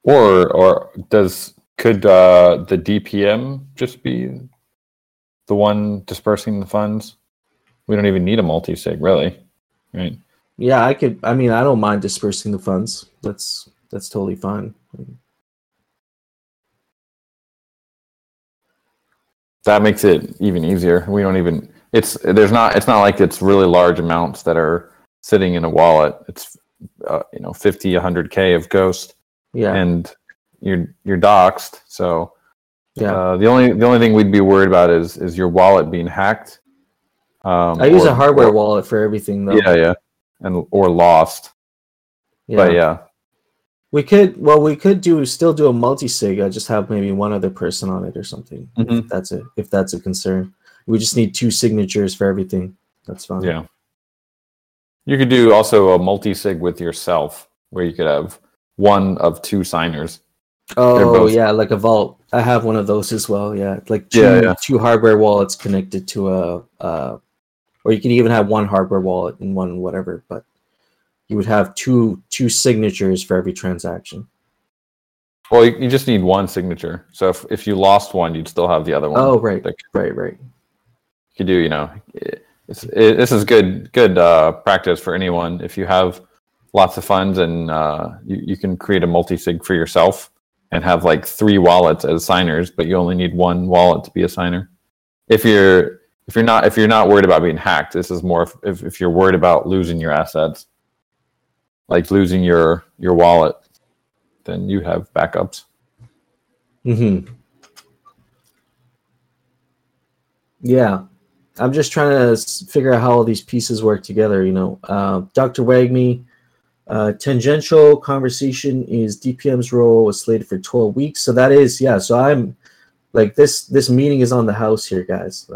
Speaker 2: Or or does could uh, the DPM just be the one dispersing the funds? We don't even need a multi sig, really, right?
Speaker 1: Yeah, I could. I mean, I don't mind dispersing the funds. That's that's totally fine.
Speaker 2: That makes it even easier. We don't even. It's there's not. It's not like it's really large amounts that are sitting in a wallet. It's uh, you know 50, 100 k of Ghost,
Speaker 1: Yeah.
Speaker 2: and you're you're doxed. So
Speaker 1: yeah.
Speaker 2: uh, the only the only thing we'd be worried about is is your wallet being hacked. Um,
Speaker 1: I use
Speaker 2: or-
Speaker 1: a hardware
Speaker 2: or-
Speaker 1: wallet for everything though.
Speaker 2: Yeah, yeah, and or lost. But yeah,
Speaker 1: We could well we could do still do a multi sig. I just have maybe one other person on it or something. If
Speaker 2: Mhm.
Speaker 1: that's a if that's a concern. We just need two signatures for everything. That's fine.
Speaker 2: yeah. You could do also a multi sig with yourself, where you could have one of two signers.
Speaker 1: Oh yeah, like a vault. I have one of those as well. Yeah, like two
Speaker 2: Yeah, yeah.
Speaker 1: two hardware wallets connected to a, uh, or you can even have one hardware wallet and one whatever. But you would have two two signatures for every transaction.
Speaker 2: Well, you, you just need one signature. So if, if you lost one, you'd still have the other one.
Speaker 1: Oh right,
Speaker 2: Like,
Speaker 1: right, right.
Speaker 2: you could do, you know, it, it's, it, this is good good uh, practice for anyone. If you have lots of funds and uh, you, you can create a multi sig for yourself and have like three wallets as signers, but you only need one wallet to be a signer. If you're if you're not if you're not worried about being hacked, this is more if, if you're worried about losing your assets, like losing your your wallet, then you have backups.
Speaker 1: hmm Yeah, I'm just trying to figure out how all these pieces work together. You know, uh, Dr. Wagme, uh, tangential conversation is DPM's role was slated for 12 weeks. So that is, yeah. So I'm like this. This meeting is on the house here, guys.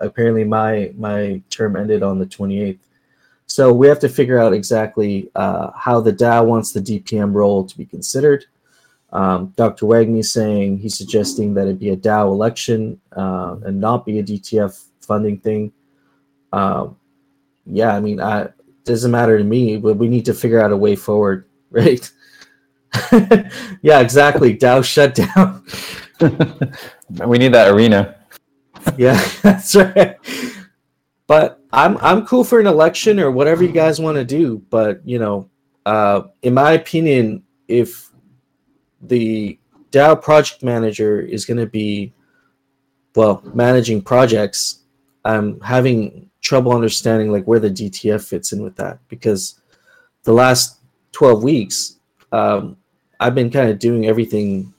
Speaker 1: Apparently, my my term ended on the 28th. So we have to figure out exactly uh, how the DAO wants the DPM role to be considered. Um, Dr. Wagme saying he's suggesting that it be a DAO election uh, and not be a DTF funding thing. Um, yeah, I mean, I, doesn't matter to me, but we need to figure out a way forward, right? yeah, exactly. DAO shut down.
Speaker 2: we need that arena.
Speaker 1: yeah, that's right. But I'm I'm cool for an election or whatever you guys want to do. But you know, uh, in my opinion, if the DAO project manager is going to be well managing projects, I'm having trouble understanding like where the DTF fits in with that because the last 12 weeks um, I've been kind of doing everything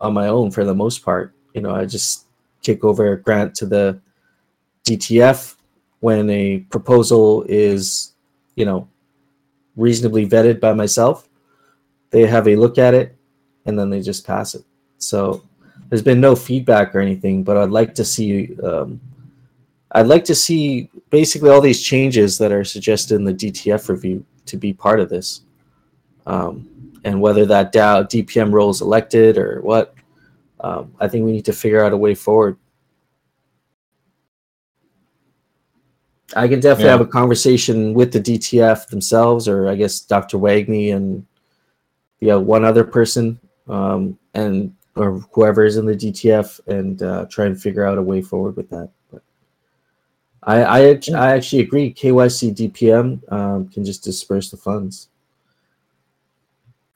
Speaker 1: on my own for the most part. You know, I just kick over a grant to the DTF when a proposal is, you know, reasonably vetted by myself. They have a look at it and then they just pass it. So there's been no feedback or anything, but I'd like to see. Um, I'd like to see basically all these changes that are suggested in the DTF review to be part of this, um, and whether that DAO, DPM role is elected or what. Um, I think we need to figure out a way forward. I can definitely
Speaker 2: Yeah.
Speaker 1: have a conversation with the DTF themselves, or I guess Dr. Wagme and yeah, one other person um, and or whoever is in the DTF and uh, try and figure out a way forward with that. But I I, I actually agree. KYC DPM um, can just disperse the funds.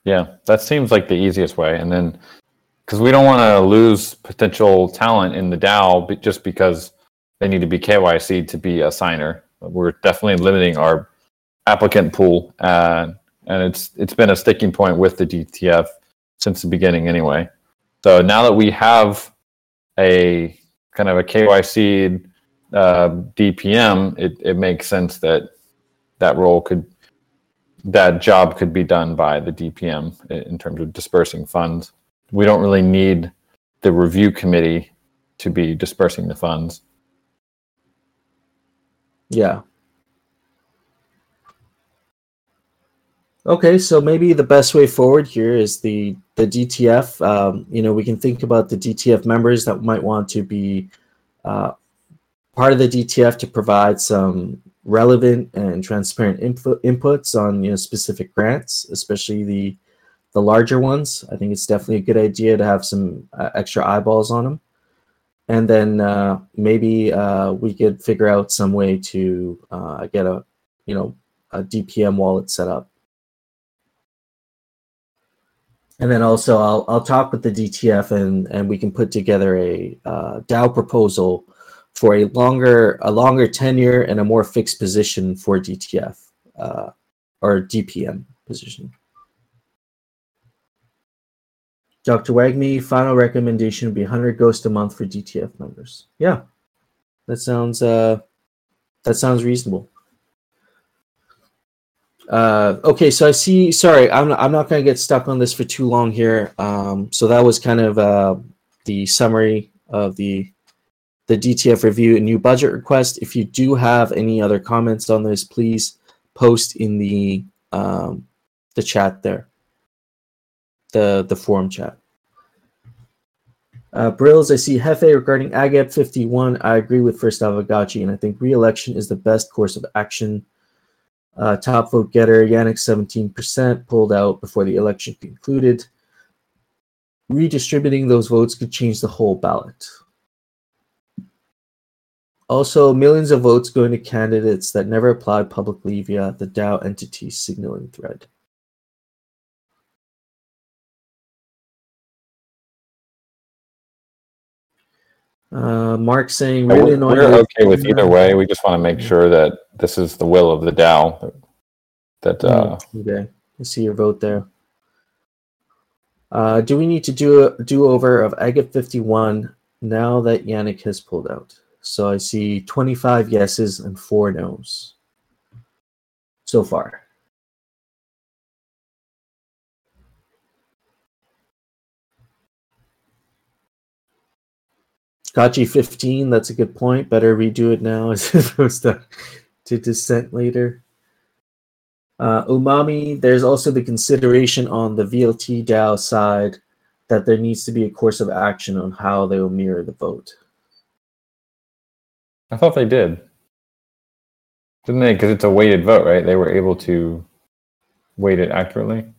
Speaker 2: Yeah, that seems like the easiest way. And then, because we don't want to lose potential talent in the DAO just because they need to be KYC to be a signer. We're definitely limiting our applicant pool, uh, and it's it's been a sticking point with the DTF since the beginning, anyway. So now that we have a kind of a KYC uh, DPM, it, it makes sense that that role could that job could be done by the DPM in terms of dispersing funds. We don't really need the review committee to be dispersing the funds.
Speaker 1: Yeah. Okay, so maybe the best way forward here is the the DTF. Um, you know, we can think about the DTF members that might want to be uh, part of the DTF to provide some relevant and transparent input inputs on you know specific grants, especially the the larger ones. I think it's definitely a good idea to have some uh, extra eyeballs on them, and then uh, maybe uh, we could figure out some way to uh, get a you know a DPM wallet set up. And then also, I'll I'll talk with the DTF and and we can put together a uh, DAO proposal for a longer a longer tenure and a more fixed position for DTF uh, or DPM position. Dr. Wagme, final recommendation would be 100 ghost a month for DTF members. Yeah, that sounds uh, that sounds reasonable. Uh, okay, so I see. Sorry, I'm I'm not going to get stuck on this for too long here. Um, so that was kind of uh, the summary of the the DTF review and new budget request. If you do have any other comments on this, please post in the um, the chat there, the the forum chat. Uh, Brills, I see Hefe regarding AGIP 51. I agree with First Aavegotchi, and I think re-election is the best course of action. Uh, top vote getter, Yannick 17%, pulled out before the election concluded. Redistributing those votes could change the whole ballot. Also, millions of votes going to candidates that never applied publicly via the DAO entity signaling thread. Uh, Mark saying really
Speaker 2: We're,
Speaker 1: annoying.
Speaker 2: we're okay with either way. We just want to make sure that this is the will of the DAO. That uh,
Speaker 1: Okay, I see your vote there. Uh, do we need to do a do over of AGIP 51 now that Yannick has pulled out? So I see 25 yeses and four nos so far. Kachi 15, that's a good point. Better redo it now as opposed to, to dissent later. Uh, umami, there's also the consideration on the VLT DAO side that there needs to be a course of action on how they will mirror the vote.
Speaker 2: I thought they did, didn't they? Because it's a weighted vote, right? They were able to weight it accurately.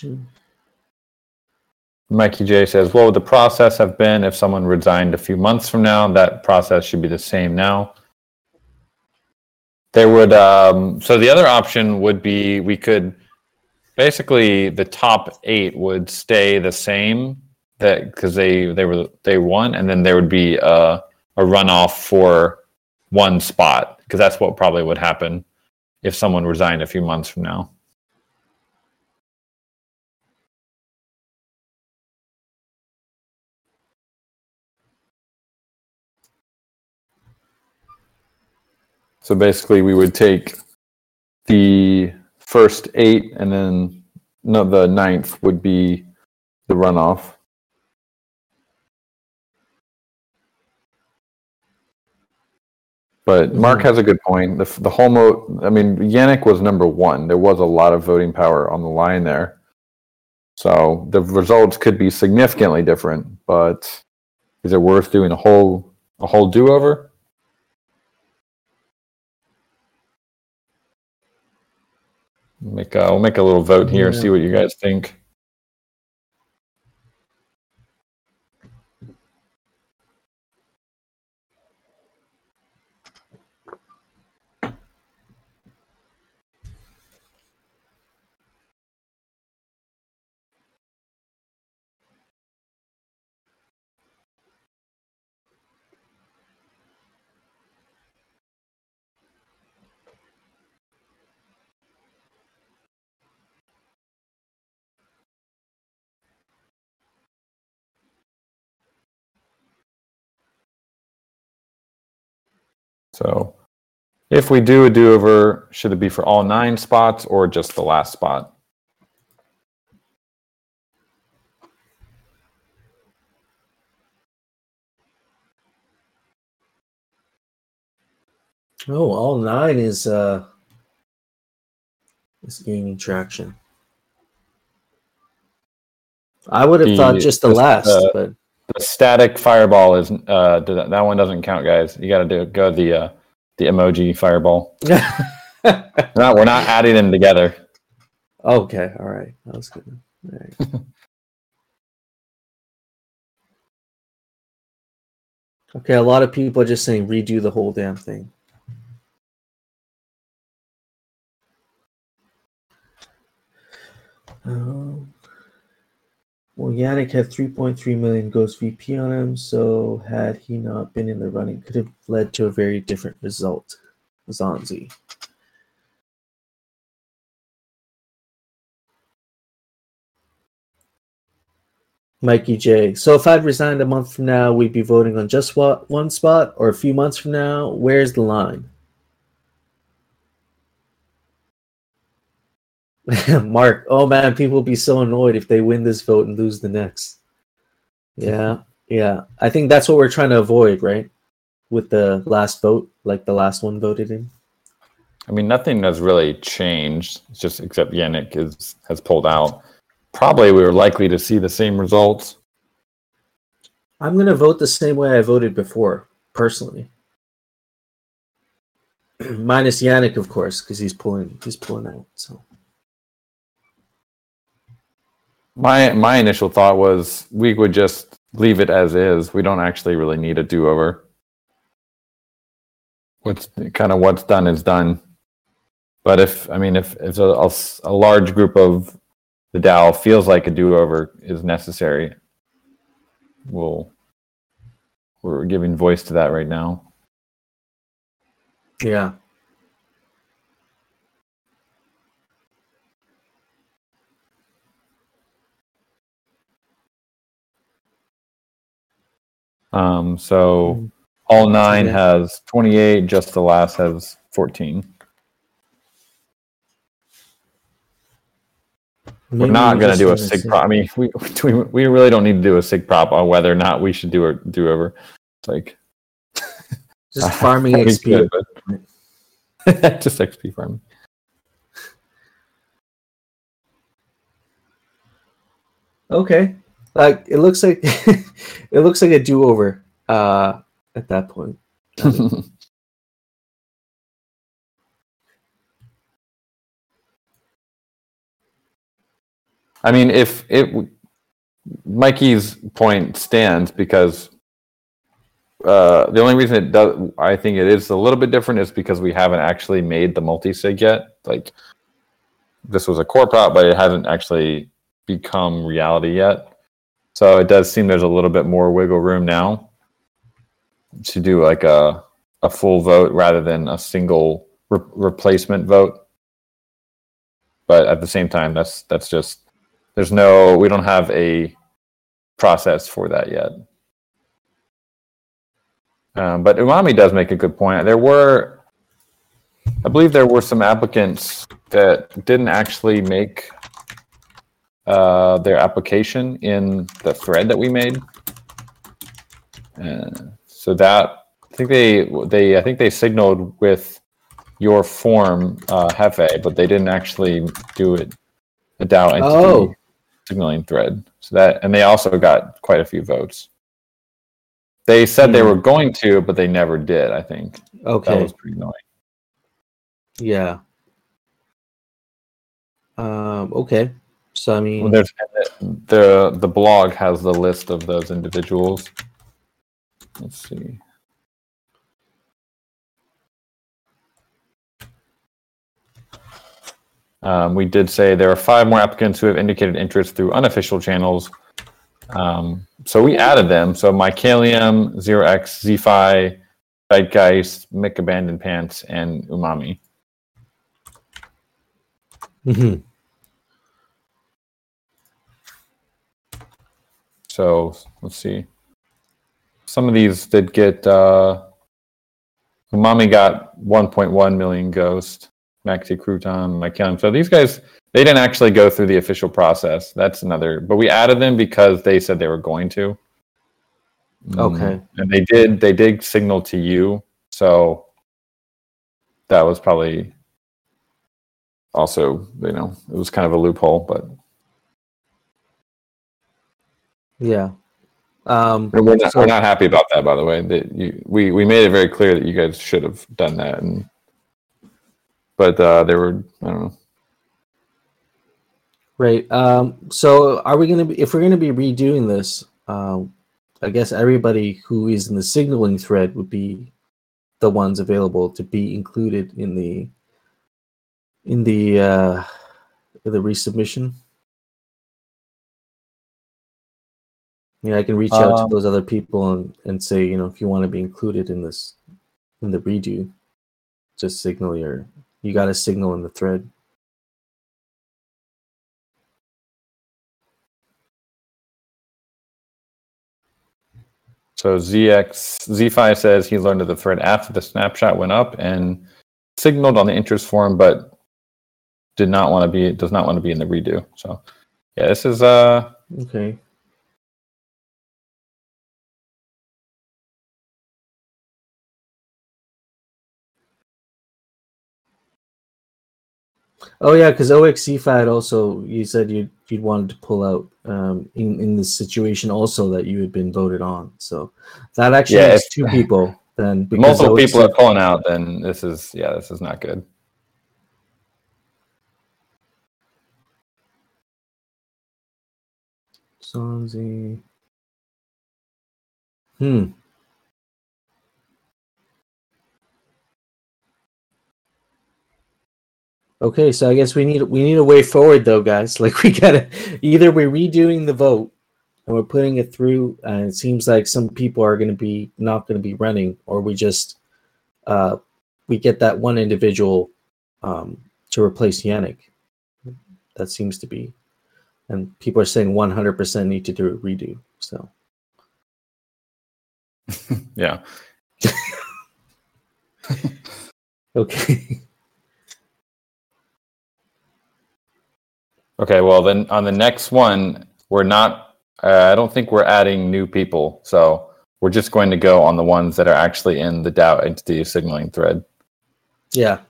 Speaker 1: Hmm
Speaker 2: Mikey J says, "What would the process have been if someone resigned a few months from now? That process should be the same now." There would um, so the other option would be we could basically the top eight would stay the same that because they they were they won, and then there would be a, a runoff for one spot because that's what probably would happen if someone resigned a few months from now. So basically, we would take the first eight, and then no, the ninth would be the runoff. But Mark
Speaker 1: Mhm.
Speaker 2: has a good point. The the homo, I mean, Yannick was number one. There was a lot of voting power on the line there. So the results could be significantly different, but is it worth doing a whole a whole do over? Make a, we'll make a little vote here,
Speaker 1: Yeah.
Speaker 2: see what you guys think. So if we do a do over, should it be for all nine spots or just the last spot?
Speaker 1: Oh, all nine is uh is gaining traction. I would have
Speaker 2: The-
Speaker 1: thought just the
Speaker 2: just,
Speaker 1: last,
Speaker 2: uh,
Speaker 1: but
Speaker 2: The static fireball is uh th- that one doesn't count, guys. You got to do go the uh, the emoji fireball. No, we're not adding them together.
Speaker 1: okay, all right, that was good. All right. okay, a lot of people are just saying redo the whole damn thing. Well, Yannick had 3.3 million Ghost VP on him, so had he not been in the running, could have led to a very different result. Zanzi. Mikey J. So if I'd resigned a month from now, we'd be voting on just what one spot, or a few months from now, where's the line? Mark, oh man, people will be so annoyed if they win this vote and lose the next. Yeah, yeah. I think that's what we're trying to avoid, right? With the last vote, like the last one voted in.
Speaker 2: I mean, nothing has really changed. It's just except Yannick is has pulled out. Probably we were likely to see the same results.
Speaker 1: I'm gonna vote the same way I voted before, personally. Minus Yannick, of course, because he's pulling he's pulling out. So
Speaker 2: My my initial thought was we would just leave it as is. We don't actually really need a do over. What's kind of what's done is done. But if I mean if if a large group of the DAO feels like a do over is necessary, we'll we're giving voice to that right now.
Speaker 1: yeah.
Speaker 2: Um, so all nine has 28, just the last has 14. We're not going to do a sig prop. I mean, we, we we really don't need to do a sig prop on whether or not we should do a do over. It's like
Speaker 1: Just farming XP.
Speaker 2: could, but- just XP farming.
Speaker 1: Okay. Like it looks like it looks like a do over uh at that point.
Speaker 2: I mean, if it Mikey's point stands because uh, the only reason it does, I think it is a little bit different, is because we haven't actually made the multi sig yet. Like this was a core prop, but it hasn't actually become reality yet. So it does seem there's a little bit more wiggle room now to do like a a full vote rather than a single re- replacement vote. But at the same time, that's that's just there's no we don't have a process for that yet. Um, but Umami does make a good point. There were, I believe, there were some applicants that didn't actually make uh, their application in the thread that we made. Uh, so that I think they they I think they signaled with your form uh, Hefe, but they didn't actually do it a DAO entity.
Speaker 1: Oh.
Speaker 2: signaling thread. So that, and they also got quite a few votes. They said they
Speaker 1: Hmm.
Speaker 2: were going to, but they never did. I think
Speaker 1: Okay.
Speaker 2: that was pretty annoying.
Speaker 1: Yeah. Um, okay. So I mean,
Speaker 2: Well, there's the the blog has the list of those individuals. Let's see. Um, we did say there are five more applicants who have indicated interest through unofficial channels. Um, so we added them. So Mycelium, Zero X, Zfi, Zeitgeist, Mick Abandoned Pants, and Umami.
Speaker 1: mhm.
Speaker 2: So let's see. Some of these did get. Uh, Umami got 1.1 million Ghost, Maxi Crouton, Mycelium. So these guys, they didn't actually go through the official process. That's another. But we added them because they said they were going to. Mm,
Speaker 1: Okay.
Speaker 2: And they did. They did signal to you. So that was probably also, you know, it was kind of a loophole, but
Speaker 1: yeah. Um,
Speaker 2: And we're not,
Speaker 1: So-
Speaker 2: we're not happy about that, by the way. That you, we we made it very clear that you guys should have done that, and but uh, they were I don't know.
Speaker 1: right. Um, so are we going to be, if we're going to be redoing this, um, I guess everybody who is in the signaling thread would be the ones available to be included in the in the uh, in the resubmission. Yeah, I can reach out to
Speaker 2: Um,
Speaker 1: those other people and, and say, you know, if you want to be included in this in the redo, just signal your you got to signal in the thread.
Speaker 2: So ZX Z5 says he learned of the thread after the snapshot went up and signaled on the interest form, but did not want to be does not want to be in the redo. So yeah, this is uh
Speaker 1: Okay. Oh yeah, because OXCFAT also you said you you'd wanted to pull out um, in in this situation also that you had been voted on. So that actually
Speaker 2: Yeah,
Speaker 1: makes two people then
Speaker 2: multiple
Speaker 1: OXC
Speaker 2: people are pulling out. Then this is yeah, this is not good.
Speaker 1: Sonzi. Hmm. Okay, so I guess we need we need a way forward though, guys. Like we gotta either we're redoing the vote and we're putting it through, and it seems like some people are gonna be not gonna be running, or we just uh we get that one individual um to replace Yannick. That seems to be and people are saying 100% need to do a redo. So
Speaker 2: Yeah.
Speaker 1: okay.
Speaker 2: Okay, well then on the next one, we're not. Uh, I don't think we're adding new people, so we're just going to go on the ones that are actually in the DAO entity signaling thread.
Speaker 1: Yeah.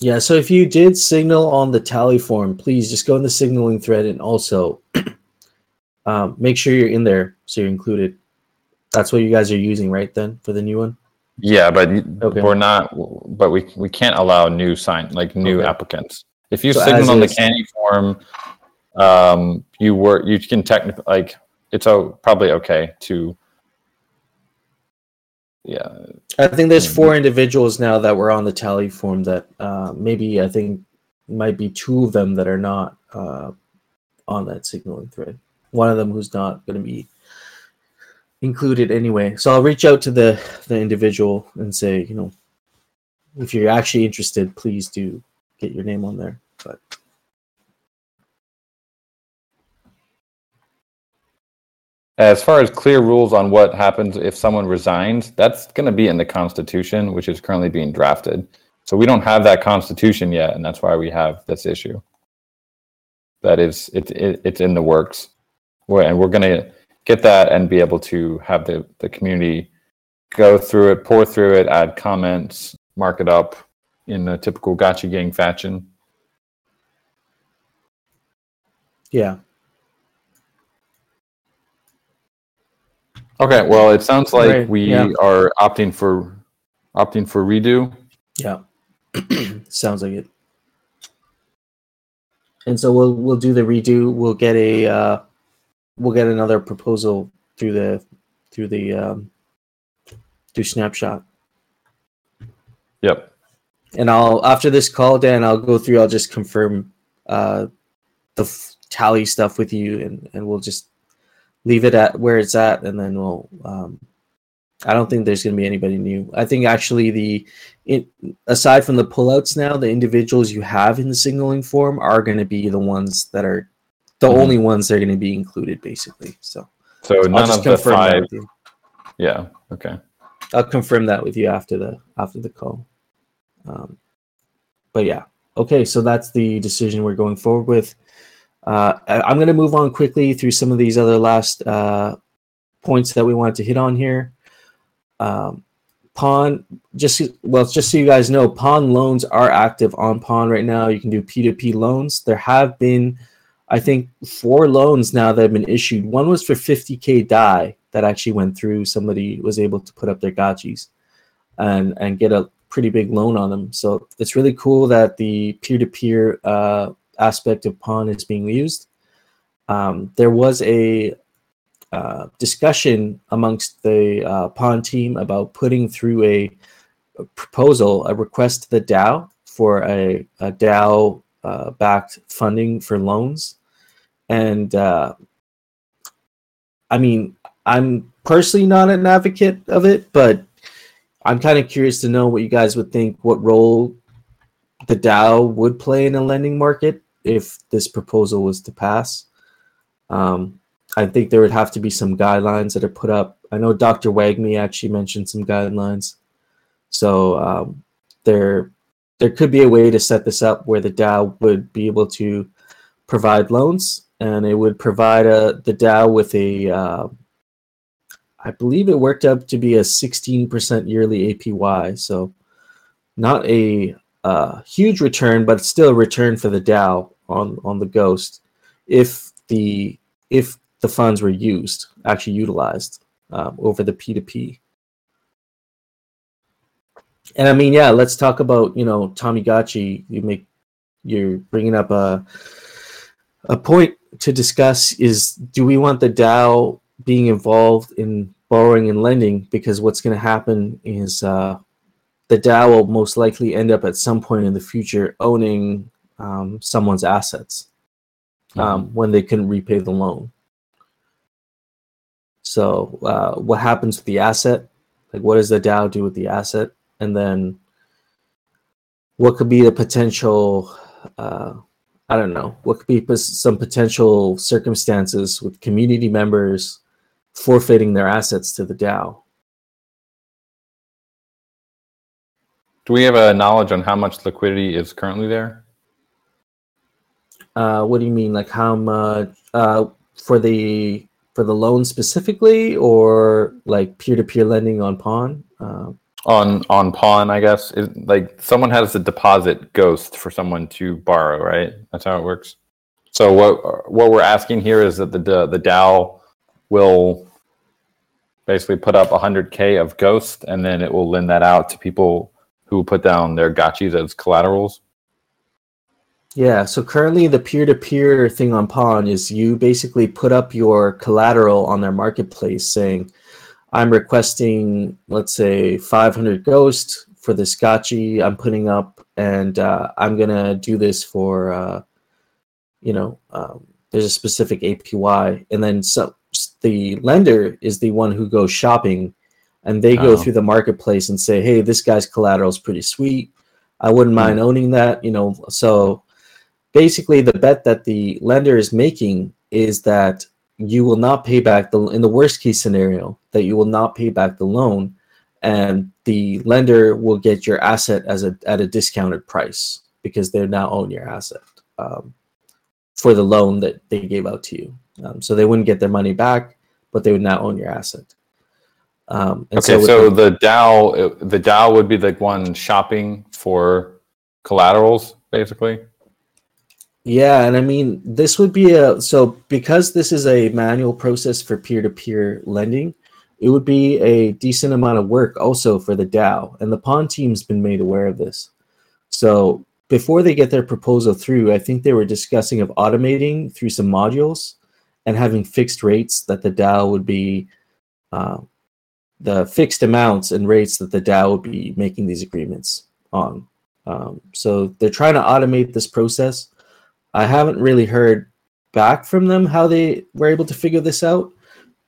Speaker 1: Yeah, so if you did signal on the tally form, please just go in the signaling thread and also um, make sure you're in there so you're included. That's what you guys are using, right? Then for the new one.
Speaker 2: Yeah, but
Speaker 1: Okay.
Speaker 2: we're not. But we we can't allow new sign like new
Speaker 1: Okay.
Speaker 2: applicants. If you
Speaker 1: So
Speaker 2: signal on the candy form, um, you were you can technically like it's o- probably okay to. Yeah,
Speaker 1: I think there's
Speaker 2: Mhm.
Speaker 1: four individuals now that were on the tally form that uh, maybe I think might be two of them that are not uh, on that signaling thread. One of them who's not going to be included anyway. So I'll reach out to the the individual and say, you know, if you're actually interested, please do get your name on there. But
Speaker 2: As far as clear rules on what happens if someone resigns, that's going to be in the Constitution, which is currently being drafted. So we don't have that Constitution yet, and that's why we have this issue. That is, it, it, it's in the works, and we're going to get that and be able to have the, the community go through it, pour through it, add comments, mark it up in a typical Gotcha Gang fashion.
Speaker 1: Yeah.
Speaker 2: Okay, well, it sounds like
Speaker 1: Right,
Speaker 2: we
Speaker 1: yeah.
Speaker 2: are opting for opting for redo.
Speaker 1: Yeah. Sounds like it. And so we'll we'll do the redo. We'll get a uh, we'll get another proposal through the through the um, through snapshot.
Speaker 2: Yep.
Speaker 1: And I'll after this call, Dan, I'll go through. I'll just confirm uh, the f- tally stuff with you, and and we'll just leave it at where it's at, and then we'll. Um, I don't think there's going to be anybody new. I think actually the, it, aside from the pullouts now, the individuals you have in the signaling form are going to be the ones that are, the
Speaker 2: Mhm.
Speaker 1: only ones that are going to be included, basically. So
Speaker 2: So
Speaker 1: I'll
Speaker 2: none of the five. Yeah. Okay.
Speaker 1: I'll confirm that with you after the after the call. Um, but yeah, okay. So that's the decision we're going forward with. Uh, I, I'm going to move on quickly through some of these other last uh, points that we wanted to hit on here. Um, Pawn, just well, just so you guys know, Pawn loans are active on Pawn right now. You can do P2P loans. There have been, I think, four loans now that have been issued. One was for 50k Dai that actually went through. Somebody was able to put up their gotchis and and get a pretty big loan on them. So it's really cool that the peer-to-peer uh, aspect of Pawn is being used. Um, there was a uh, discussion amongst the uh, Pawn team about putting through a, a proposal, a request to the DAO for a, a DAO uh, backed funding for loans. And uh, I mean, I'm personally not an advocate of it, but I'm kind of curious to know what you guys would think, what role the DAO would play in a lending market if this proposal was to pass. Um, I think there would have to be some guidelines that are put up. I know Dr. Wagme actually mentioned some guidelines. So um, there, there could be a way to set this up where the DAO would be able to provide loans, and it would provide a, the DAO with a, uh, I believe it worked up to be a 16% yearly APY. So not a uh, huge return, but still a return for the DAO on on the Ghost if the if the funds were used actually utilized um, over the P2P. And I mean, yeah, let's talk about you know Tamagotchi. You make you're bringing up a a point to discuss is do we want the DAO being involved in borrowing and lending because what's going to happen is uh, the DAO will most likely end up at some point in the future owning um, someone's assets um, when they couldn't repay the loan. So, uh, what happens with the asset? Like, what does the DAO do with the asset? And then, what could be the potential? Uh, I don't know. What could be some potential circumstances with community members forfeiting their assets to the DAO?
Speaker 2: Do we have a knowledge on how much liquidity is currently there?
Speaker 1: Uh, what do you mean? Like how much uh, for the for the loan specifically, or like peer to peer lending on Pawn? Uh,
Speaker 2: On on pawn, I guess. Is like someone has a deposit ghost for someone to borrow, right? That's how it works. So what what we're asking here is that the the, the DAO will basically put up 100k of ghost, and then it will lend that out to people who put down their gotchis as collaterals.
Speaker 1: yeah. So currently, the peer to peer thing on Pawn is you basically put up your collateral on their marketplace, saying, "I'm requesting, let's say, 500 Ghost for this gotchi I'm putting up, and uh, I'm gonna do this for." Uh, you know, um, there's a specific APY, and then so the lender is the one who goes shopping, and they go
Speaker 2: Oh.
Speaker 1: through the marketplace and say, "Hey, this guy's collateral is pretty sweet. I wouldn't mind owning that." You know, so basically, the bet that the lender is making is that you will not pay back the in the worst case scenario that you will not pay back the loan, and the lender will get your asset as a at a discounted price because they now own your asset. Um, for the loan that they gave out to you. Um, so they wouldn't get their money back, but they would now own your asset. Um, and
Speaker 2: Okay,
Speaker 1: with
Speaker 2: so the DAO, uh, the DAO would be the one shopping for collaterals, basically.
Speaker 1: Yeah, and I mean this would be a so because this is a manual process for peer-to-peer lending, it would be a decent amount of work also for the DAO, and the pawn team's been made aware of this. So before they get their proposal through, I think they were discussing of automating through some modules and having fixed rates that the DAO would be uh, the fixed amounts and rates that the DAO would be making these agreements on. Um, so they're trying to automate this process. I haven't really heard back from them how they were able to figure this out,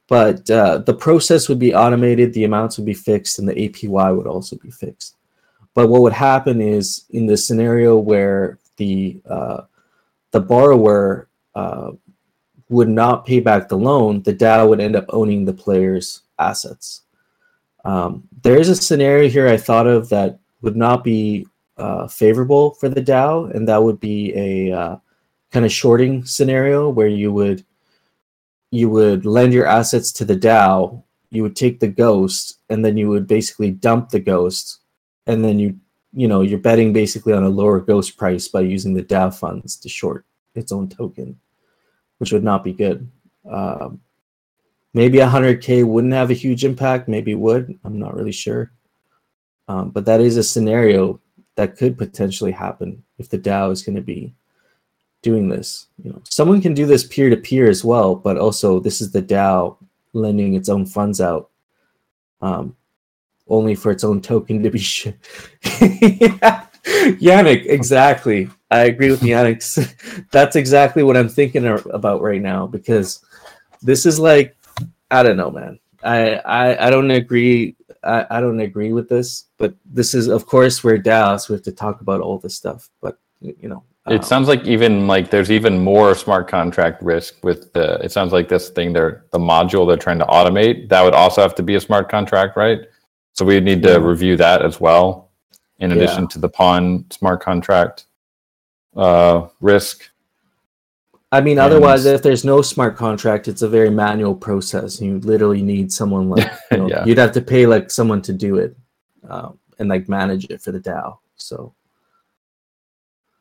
Speaker 1: but uh, the process would be automated, the amounts would be fixed, and the APY would also be fixed. But what would happen is in the scenario where the uh, the borrower uh, would not pay back the loan, the DAO would end up owning the player's assets. Um, there is a scenario here I thought of that would not be uh, favorable for the DAO, and that would be a uh, kind of shorting scenario where you would you would lend your assets to the DAO, you would take the ghost, and then you would basically dump the ghost, and then you you know you're betting basically on a lower ghost price by using the DAO funds to short its own token, which would not be good. Um, maybe 100k wouldn't have a huge impact, maybe would. I'm not really sure. Um, but that is a scenario that could potentially happen if the DAO is going to be doing this. You know, someone can do this peer to peer as well, but also this is the DAO lending its own funds out, um, only for its own token to be. Sh- yeah. Yannick, exactly. I agree with Yannick. That's exactly what I'm thinking about right now because this is like, I don't know, man. I I, I don't agree. I, I don't agree with this, but this is, of course, we're DAOs. We have to talk about all this stuff, but you know,
Speaker 2: it sounds like even like there's even more smart contract risk with the. It sounds like this thing they're the module they're trying to automate that would also have to be a smart contract, right? So we need to yeah. review that as well, in addition yeah. to the pawn smart contract uh, risk.
Speaker 1: I mean, and, otherwise, if there's no smart contract, it's a very manual process. You literally need someone like you know, yeah. you'd have to pay like someone to do it um, and like manage it for the DAO. So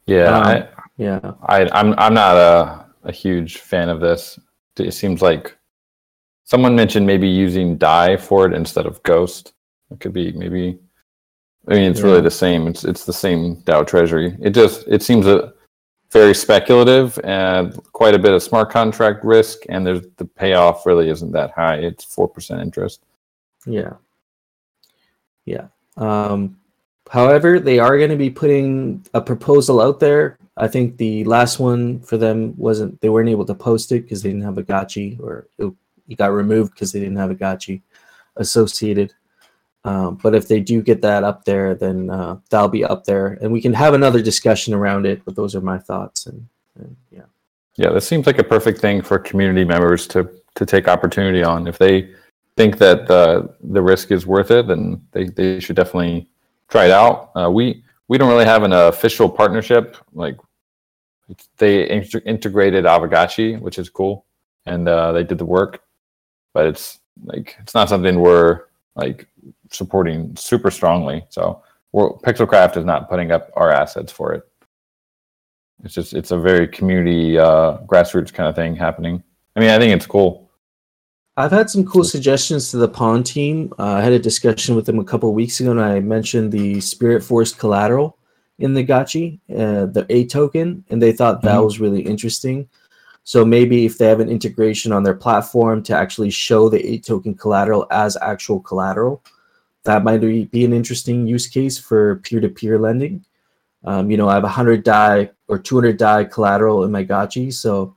Speaker 2: yeah, um, I,
Speaker 1: yeah.
Speaker 2: I, I'm I'm not a, a huge fan of this. It seems like someone mentioned maybe using Dai for it instead of Ghost. It could be maybe. I mean, it's yeah. really the same. It's it's the same DAO treasury. It just it seems a very speculative and quite a bit of smart contract risk, and there's the payoff really isn't that high. It's four percent interest.
Speaker 1: Yeah. Yeah. Um, However, they are going to be putting a proposal out there. I think the last one for them wasn't, they weren't able to post it because they didn't have a gotchi or it, got removed because they didn't have a gotchi associated. Um, but if they do get that up there, then uh, that'll be up there and we can have another discussion around it. But those are my thoughts. And, and yeah.
Speaker 2: Yeah, this seems like a perfect thing for community members to, to take opportunity on. If they think that the, the risk is worth it, then they, they should definitely try it out. Uh, we we don't really have an official partnership. Like they integrated Aavegotchi, which is cool, and uh, they did the work. But it's like it's not something we're like supporting super strongly. So we're, Pixelcraft is not putting up our assets for it. It's just it's a very community uh, grassroots kind of thing happening. I mean, I think it's cool.
Speaker 1: I've had some cool suggestions to the pawn team. Uh, I had a discussion with them a couple weeks ago, and I mentioned the Spirit Force collateral in the Gotchi, uh, the A token, and they thought that mm-hmm. was really interesting. So maybe if they have an integration on their platform to actually show the A token collateral as actual collateral, that might be an interesting use case for peer-to-peer lending. Um, you know, I have 100 Dai or 200 Dai collateral in my Gotchi, so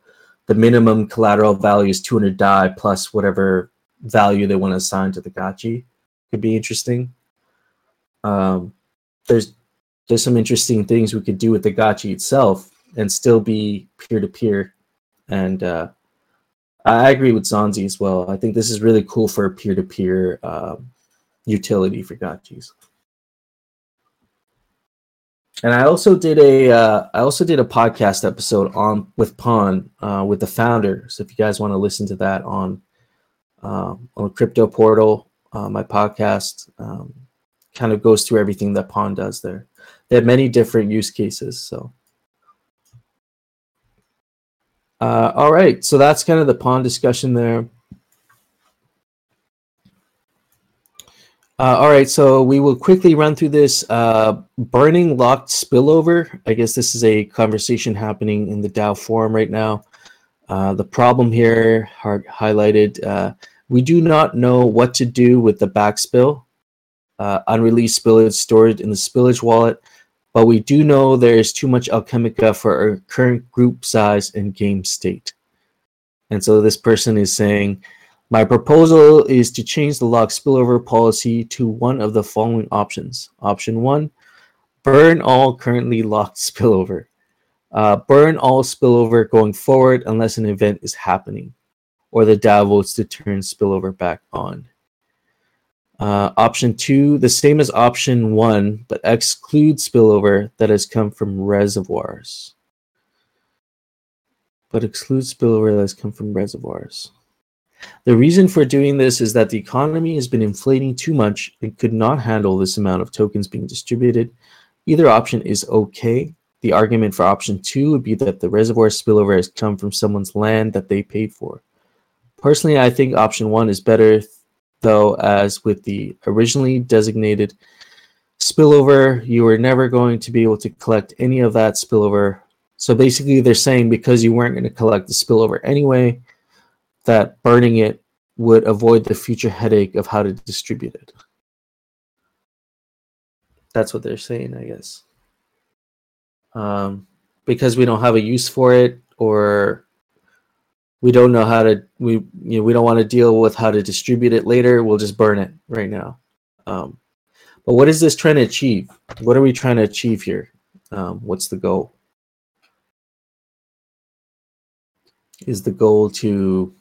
Speaker 1: the minimum collateral value is 200 Dai plus whatever value they want to assign to the gotchi could be interesting. Um, there's there's some interesting things we could do with the gotchi itself and still be peer-to-peer and uh, i agree with zanzi as well. I think this is really cool for peer-to-peer um, utility for gotchis and I also did a uh, I also did a podcast episode on with Pawn uh, with the founder. So if you guys want to listen to that on uh, on Crypto Portal, uh, my podcast, um, kind of goes through everything that Pawn does there. They have many different use cases. So, uh, all right. So that's kind of the Pawn discussion there. Uh, all right, so we will quickly run through this. Uh, burning locked spillover. I guess this is a conversation happening in the DAO forum right now. Uh, the problem here, highlighted, uh, we do not know what to do with the backspill. Uh, unreleased spillage stored in the spillage wallet, but we do know there is too much Alchemica for our current group size and game state. And so this person is saying, my proposal is to change the lock spillover policy to one of the following options. Option one, burn all currently locked spillover. Uh, burn all spillover going forward unless an event is happening, or the DAO votes to turn spillover back on. Uh, option two, the same as option one, but exclude spillover that has come from reservoirs. But exclude spillover that has come from reservoirs. The reason for doing this is that the economy has been inflating too much and could not handle this amount of tokens being distributed. Either option is okay. The argument for option two would be that the reservoir spillover has come from someone's land that they paid for. Personally, I think option one is better, though, as with the originally designated spillover, you were never going to be able to collect any of that spillover. So basically, they're saying because you weren't going to collect the spillover anyway, that burning it would avoid the future headache of how to distribute it. That's what they're saying, I guess. Um, because we don't have a use for it, or we don't know how to we you know we don't want to deal with how to distribute it later. We'll just burn it right now. Um, but what is this trying to achieve? What are we trying to achieve here? Um, what's the goal? Is the goal to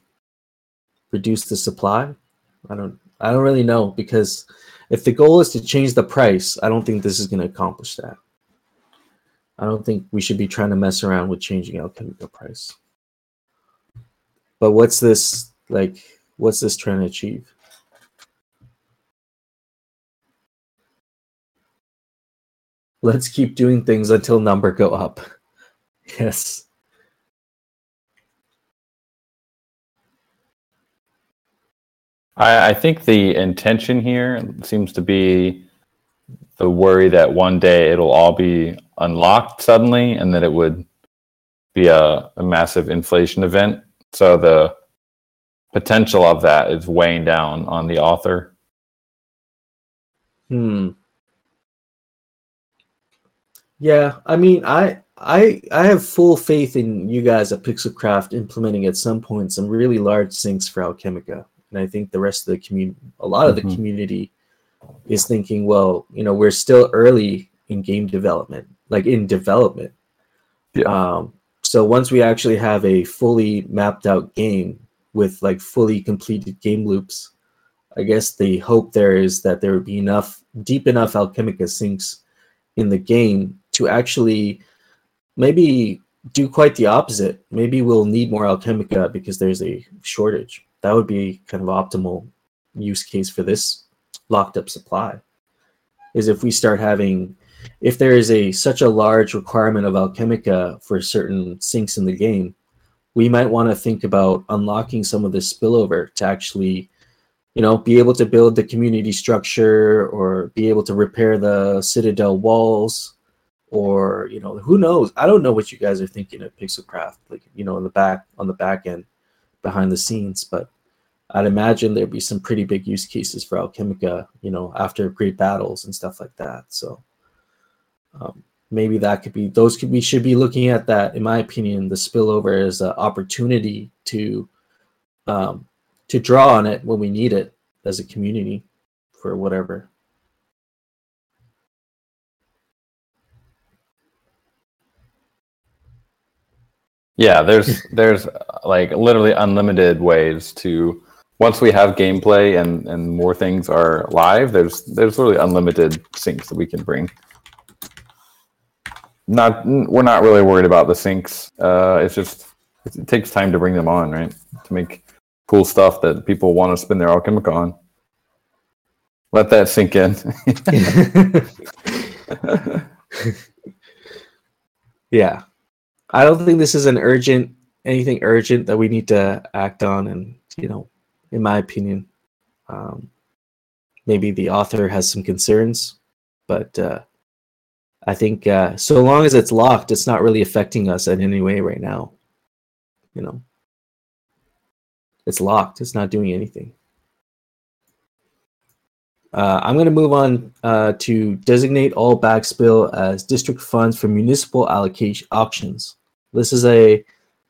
Speaker 1: reduce the supply? I don't I don't really know because if the goal is to change the price, I don't think this is going to accomplish that. I don't think we should be trying to mess around with changing Alchemica price. But what's this like what's this trying to achieve? Let's keep doing things until number go up. Yes.
Speaker 2: I, I think the intention here seems to be the worry that one day it'll all be unlocked suddenly and that it would be a, a massive inflation event. So the potential of that is weighing down on the author.
Speaker 1: Hmm. Yeah, I mean, I I I have full faith in you guys at Pixelcraft implementing at some point some really large sinks for Alchemica and I think the rest of the community, a lot of the mm-hmm. community, is thinking, well, you know, we're still early in game development, like in development. Yeah. Um, so once we actually have a fully mapped out game with like fully completed game loops, I guess the hope there is that there would be enough deep enough Alchemica sinks in the game to actually maybe do quite the opposite. Maybe we'll need more Alchemica because there's a shortage that would be kind of optimal use case for this locked up supply is if we start having if there is a such a large requirement of alchemica for certain sinks in the game we might want to think about unlocking some of this spillover to actually you know be able to build the community structure or be able to repair the citadel walls or you know who knows? I don't know what you guys are thinking at pixelcraft like you know in the back on the back end behind the scenes, but I'd imagine there'd be some pretty big use cases for Alchemica, you know, after great battles and stuff like that. So um, maybe that could be those could we should be looking at that. In my opinion, the spillover is an opportunity to um, to draw on it when we need it as a community for whatever.
Speaker 2: Yeah, there's there's like literally unlimited ways to once we have gameplay and and more things are live. There's there's literally unlimited sinks that we can bring. Not we're not really worried about the sinks. Uh, it's just it takes time to bring them on, right? To make cool stuff that people want to spend their alchemica on. Let that sink in.
Speaker 1: yeah. I don't think this is an urgent anything urgent that we need to act on and you know, in my opinion, um, maybe the author has some concerns, but uh, I think uh, so long as it's locked, it's not really affecting us in any way right now. You know, it's locked. It's not doing anything. Uh, I'm going to move on uh, to designate all backspill as district funds for municipal allocation auctions. This is a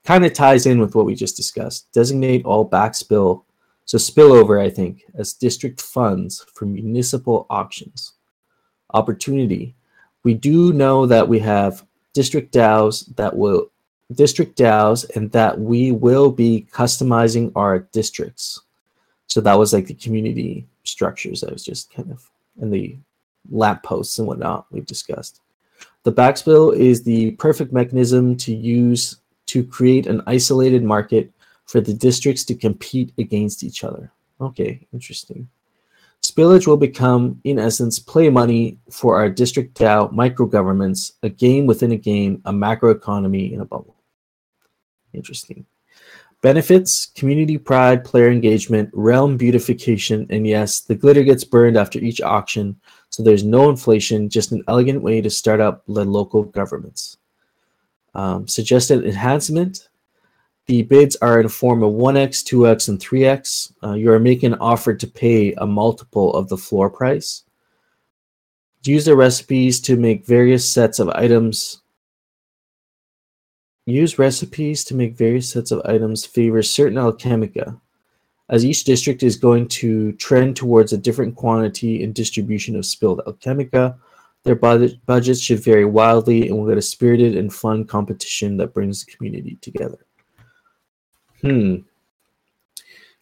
Speaker 1: kind of ties in with what we just discussed. Designate all backspill, so spillover, I think, as district funds for municipal auctions. Opportunity. We do know that we have district DAOs that will district DAOs and that we will be customizing our districts. So that was like the community structures that was just kind of in the lap posts and whatnot we've discussed. The backspill is the perfect mechanism to use to create an isolated market for the districts to compete against each other. Okay, interesting. Spillage will become, in essence, play money for our district DAO microgovernments, a game within a game, a macroeconomy in a bubble. Interesting. Benefits, community pride, player engagement, realm beautification, and yes, the glitter gets burned after each auction, so there's no inflation, just an elegant way to start up the local governments. Um, suggested enhancement, the bids are in a form of 1x, 2x, and 3x. Uh, you are making an offer to pay a multiple of the floor price. Use the recipes to make various sets of items Use recipes to make various sets of items favor certain alchemica, as each district is going to trend towards a different quantity and distribution of spilled alchemica. Their budget, budgets should vary wildly and we'll get a spirited and fun competition that brings the community together. Hmm.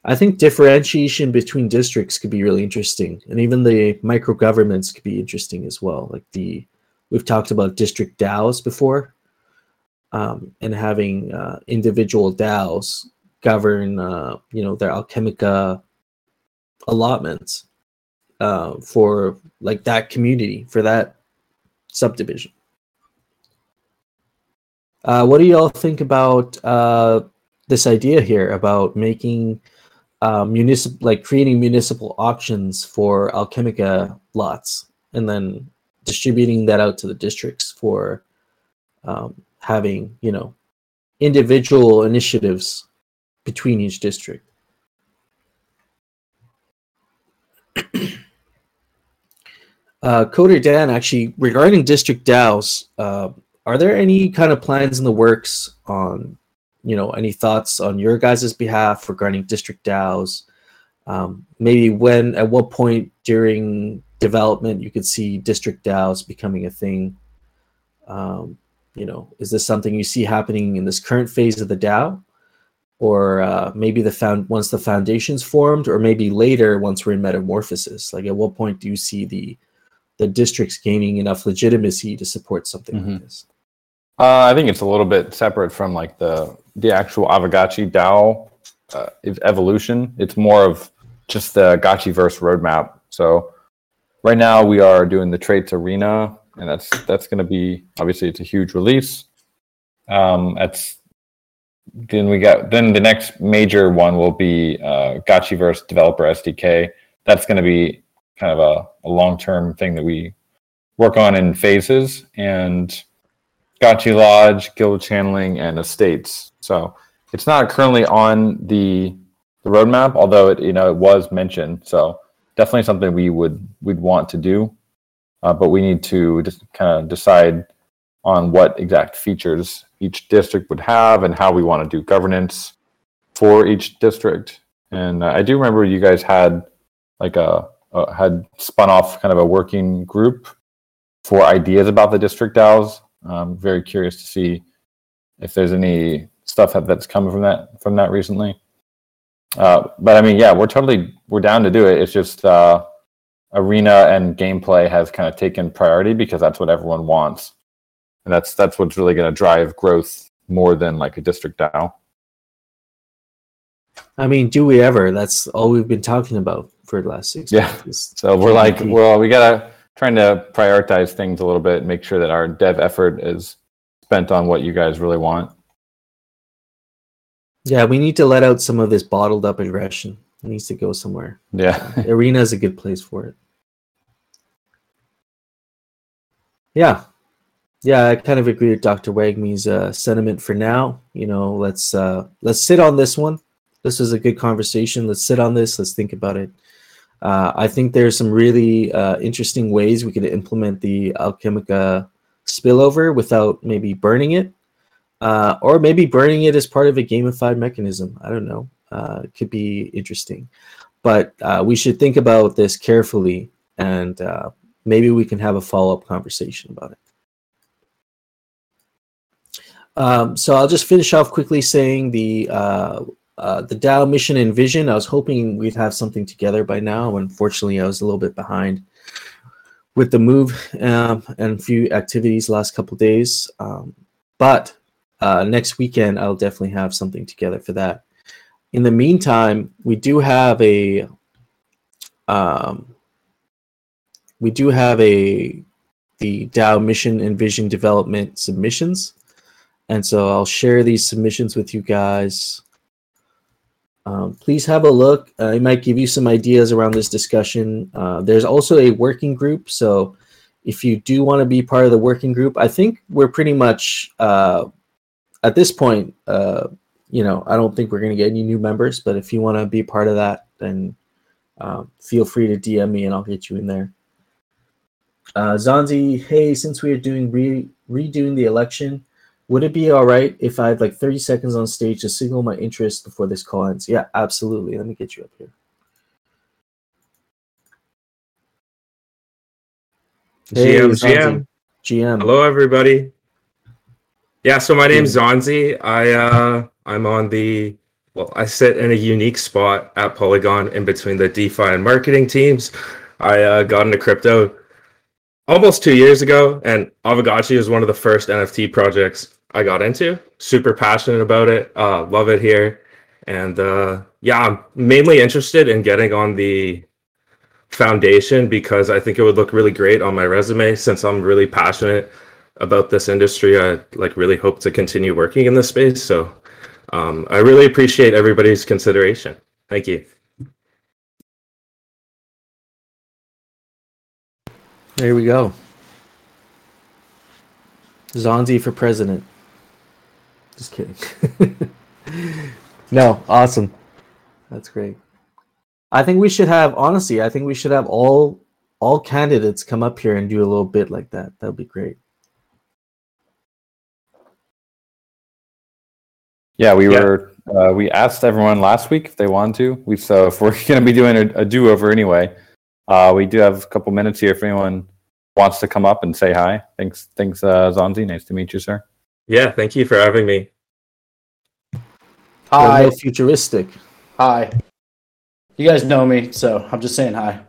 Speaker 1: I think differentiation between districts could be really interesting, and even the micro governments could be interesting as well. Like the we've talked about district DAOs before, um, and having uh, individual DAOs govern, uh, you know, their Alchemica allotments uh, for like that community for that subdivision. Uh, what do y'all think about uh, this idea here about making uh, municipal, like creating municipal auctions for Alchemica lots and then distributing that out to the districts for um, having you know individual initiatives between each district. uh, Coder Dan, actually, regarding district DAOs, uh, are there any kind of plans in the works on, you know, any thoughts on your guys' behalf regarding district DAOs? Um, maybe when, at what point during development you could see district DAOs becoming a thing? Um, you know, is this something you see happening in this current phase of the DAO? Or uh, maybe the found once the foundation's formed, or maybe later once we're in metamorphosis. Like, at what point do you see the the districts gaining enough legitimacy to support something mm-hmm. like this?
Speaker 2: Uh, I think it's a little bit separate from like the the actual Aavegotchi DAO uh, evolution. It's more of just the Gotchiverse roadmap. So right now we are doing the traits arena and that's that's going to be obviously it's a huge release. Um, that's then we got then the next major one will be uh, Gotchiverse Developer SDK. That's going to be kind of a, a long term thing that we work on in phases and Gotchi Lodge, guild channeling, and estates. So it's not currently on the the roadmap, although it you know it was mentioned. So definitely something we would we'd want to do uh, but we need to just kind of decide on what exact features each district would have and how we want to do governance for each district. And uh, I do remember you guys had like a, a, had spun off kind of a working group for ideas about the district DAOs. I'm very curious to see if there's any stuff that's coming from that from that recently. Uh, but I mean, yeah, we're totally we're down to do it. It's just uh, arena and gameplay has kind of taken priority because that's what everyone wants, and that's that's what's really going to drive growth more than like a district DAO.
Speaker 1: I mean, do we ever? That's all we've been talking about for the last six
Speaker 2: Yeah.
Speaker 1: months.
Speaker 2: So we're like, well, we gotta trying to prioritize things a little bit, make sure that our dev effort is spent on what you guys really want.
Speaker 1: Yeah, we need to let out some of this bottled up aggression. It needs to go somewhere.
Speaker 2: Yeah.
Speaker 1: Arena is a good place for it. Yeah, yeah, I kind of agree with Dr. Wagme's uh, sentiment for now. You know, let's uh, let's sit on this one. This is a good conversation. Let's sit on this. Let's think about it. Uh, I think there's some really uh, interesting ways we could implement the Alchemica spillover without maybe burning it, uh, or maybe burning it as part of a gamified mechanism. I don't know. Uh, could be interesting, but we should think about this carefully, and maybe we can have a follow up conversation about it. Um, so I'll just finish off quickly saying the uh, uh, the DAO mission and vision. I was hoping we'd have something together by now. Unfortunately, I was a little bit behind with the move um, and a few activities last couple days. Um, but uh, next weekend, I'll definitely have something together for that. In the meantime, we do have a um, we do have a the DAO mission and vision development submissions. And so I'll share these submissions with you guys. Um, please have a look. Uh, it might give you some ideas around this discussion. Uh, there's also a working group. So if you do want to be part of the working group, I think we're pretty much uh, at this point, uh, you know, I don't think we're going to get any new members, but if you want to be part of that, then um, feel free to DM me and I'll get you in there. Uh, Zanzi, hey, since we are doing re- redoing the election, would it be all right if I had like 30 seconds on stage to signal my interest before this call ends? Yeah, absolutely. Let me get you up here. Hey,
Speaker 3: GM,
Speaker 1: Zanzi.
Speaker 3: GM.
Speaker 1: GM.
Speaker 3: Hello, everybody. Yeah, so my name's Zonzi. I uh, I'm on the well, I sit in a unique spot at Polygon in between the DeFi and marketing teams. I uh, got into crypto almost two years ago, and Aavegotchi is one of the first NFT projects I got into. Super passionate about it. Uh, love it here, and uh, yeah, I'm mainly interested in getting on the foundation because I think it would look really great on my resume since I'm really passionate about this industry. I like really hope to continue working in this space. So um, I really appreciate everybody's consideration. Thank you.
Speaker 1: There we go. Zonzi for president. Just kidding. no, awesome. That's great. I think we should have honestly, I think we should have all all candidates come up here and do a little bit like that. That would be great.
Speaker 2: Yeah, we
Speaker 3: Yeah.
Speaker 2: were. Uh, we asked everyone last week if they wanted to. We so if we're going to be doing a, a do over anyway, uh, we do have a couple minutes here if anyone wants to come up and say hi. Thanks, thanks, uh, Zonzi. Nice to meet you, sir.
Speaker 3: Yeah, thank you for having me.
Speaker 4: Hi.
Speaker 1: real futuristic.
Speaker 4: Hi. You guys know me, so I'm just saying hi.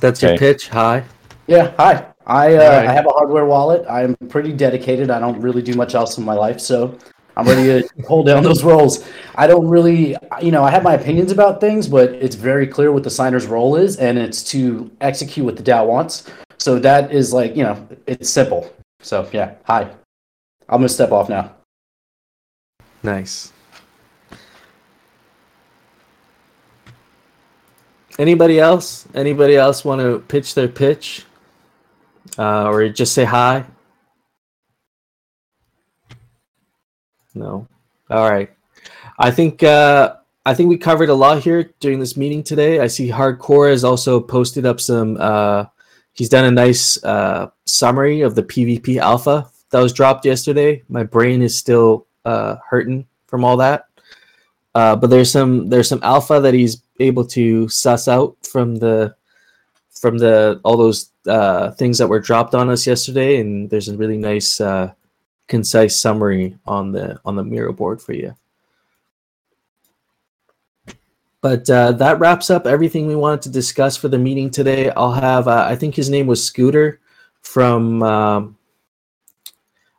Speaker 1: That's your pitch. Hi.
Speaker 4: Yeah, hi. I uh,
Speaker 3: Hi.
Speaker 4: I have a hardware wallet. I'm pretty dedicated. I don't really do much else in my life, so I'm ready to hold down those roles. I don't really, you know, I have my opinions about things, but it's very clear what the signer's role is, and it's to execute what the DAO wants. So that is like, you know, it's simple. So yeah, hi. I'm gonna step off now.
Speaker 1: Nice. Anybody else? Anybody else want to pitch their pitch? Uh, or just say hi? No. All right. I think uh, I think we covered a lot here during this meeting today. I see Hardcore has also posted up some. Uh, he's done a nice uh, summary of the PvP alpha that was dropped yesterday. My brain is still uh, hurting from all that. Uh, but there's some there's some alpha that he's able to suss out from the from the all those uh, things that were dropped on us yesterday, and there's a really nice uh, concise summary on the on the Miro board for you. But uh, that wraps up everything we wanted to discuss for the meeting today. I'll have uh, I think his name was Scooter from um,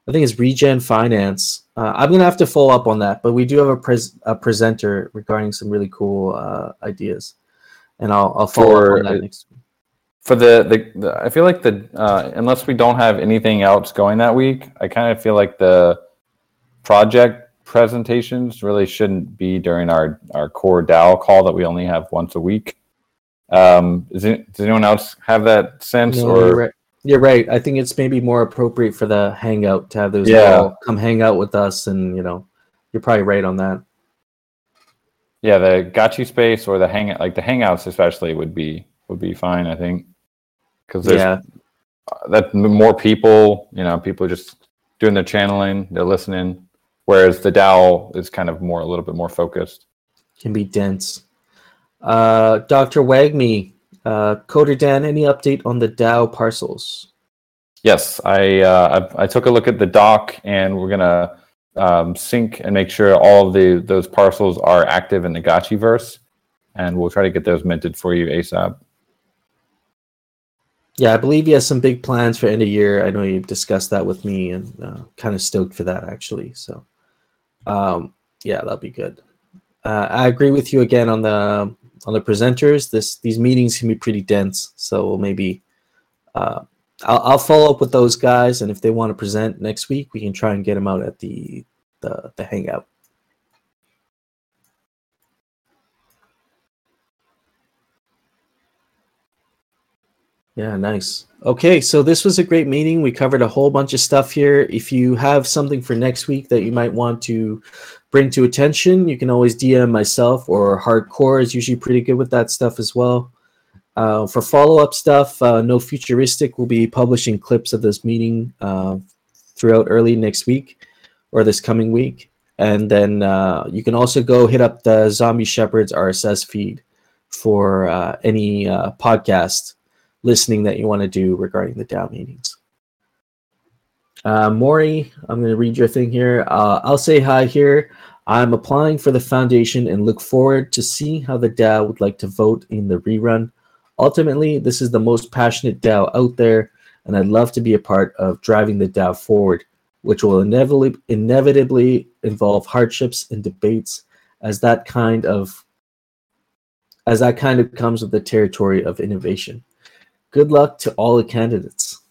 Speaker 1: I think it's Regen Finance. Uh, I'm gonna have to follow up on that, but we do have a, pres- a presenter regarding some really cool uh, ideas, and I'll I'll follow
Speaker 2: For-
Speaker 1: up on that next.
Speaker 2: For the, the, the I feel like the uh, unless we don't have anything else going that week, I kind of feel like the project presentations really shouldn't be during our our core DAO call that we only have once a week. Um, is it, does anyone else have that sense
Speaker 1: No,
Speaker 2: or
Speaker 1: you're right. You're right. I think it's maybe more appropriate for the hangout to have those
Speaker 2: Yeah.
Speaker 1: all come hang out with us, and you know, you're probably right on that.
Speaker 2: yeah the gotchi space or the hang like the hangouts especially would be would be fine I think because there's
Speaker 1: Yeah,
Speaker 2: that more people, you know, people just doing their channeling, they're listening. Whereas the DAO is kind of more a little bit more focused.
Speaker 1: can be dense. Uh, Dr. Wagme, uh, Coder Dan, any update on the DAO parcels?
Speaker 2: Yes, I uh, I, I took a look at the doc, and we're gonna um, sync and make sure all of the those parcels are active in the Gotchiverse, and we'll try to get those minted for you ASAP.
Speaker 1: Yeah, I believe he has some big plans for end of year. I know you discussed that with me, and uh, kind of stoked for that actually. So, um, yeah, that'll be good. Uh, I agree with you again on the on the presenters. This these meetings can be pretty dense, so we'll maybe uh, I'll, I'll follow up with those guys, and if they want to present next week, we can try and get them out at the the, the hangout. Yeah, nice. Okay, so this was a great meeting. We covered a whole bunch of stuff here. If you have something for next week that you might want to bring to attention, you can always DM myself or Hardcore is usually pretty good with that stuff as well. Uh, for follow up stuff, uh, No Futuristic will be publishing clips of this meeting uh, throughout early next week or this coming week. And then uh, you can also go hit up the Zombie Shepherds RSS feed for uh, any uh, podcast listening that you want to do regarding the DAO meetings. Uh, Maury, I'm going to read your thing here. Uh, I'll say hi here. I'm applying for the foundation and look forward to seeing how the DAO would like to vote in the rerun. Ultimately, this is the most passionate DAO out there, and I'd love to be a part of driving the DAO forward, which will inevitably inevitably involve hardships and debates, as that kind of as that kind of comes with the territory of innovation. Good luck to all the candidates.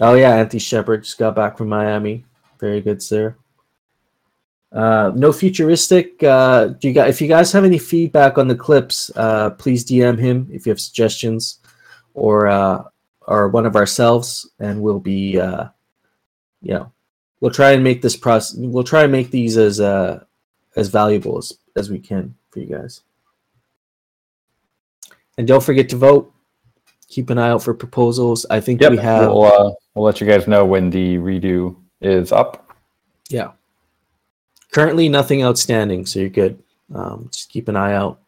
Speaker 1: Oh yeah, Anthony Shepard just got back from Miami. Very good, sir. Uh, no futuristic. Uh, do you guys, if you guys have any feedback on the clips, uh, please DM him if you have suggestions, or uh, or one of ourselves, and we'll be, uh, you know, we'll try and make this process. We'll try and make these as uh, as valuable as as we can for you guys. And don't forget to vote. Keep an eye out for proposals. I think
Speaker 2: Yep,
Speaker 1: we have.
Speaker 2: we'll uh, we'll let you guys know when the redo is up.
Speaker 1: Yeah. Currently, nothing outstanding, so you're good. Um, just keep an eye out.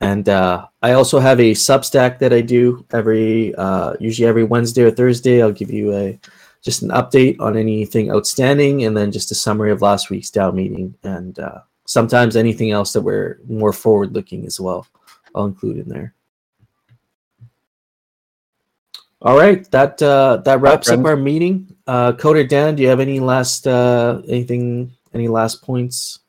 Speaker 1: And uh, I also have a Substack that I do every, uh, usually every Wednesday or Thursday. I'll give you a just an update on anything outstanding, and then just a summary of last week's DAO meeting, and uh, sometimes anything else that we're more forward looking as well. I'll include in there. All right, that uh, that wraps up our meeting. Uh, Coder Dan, do you have any last uh, anything? Any last points?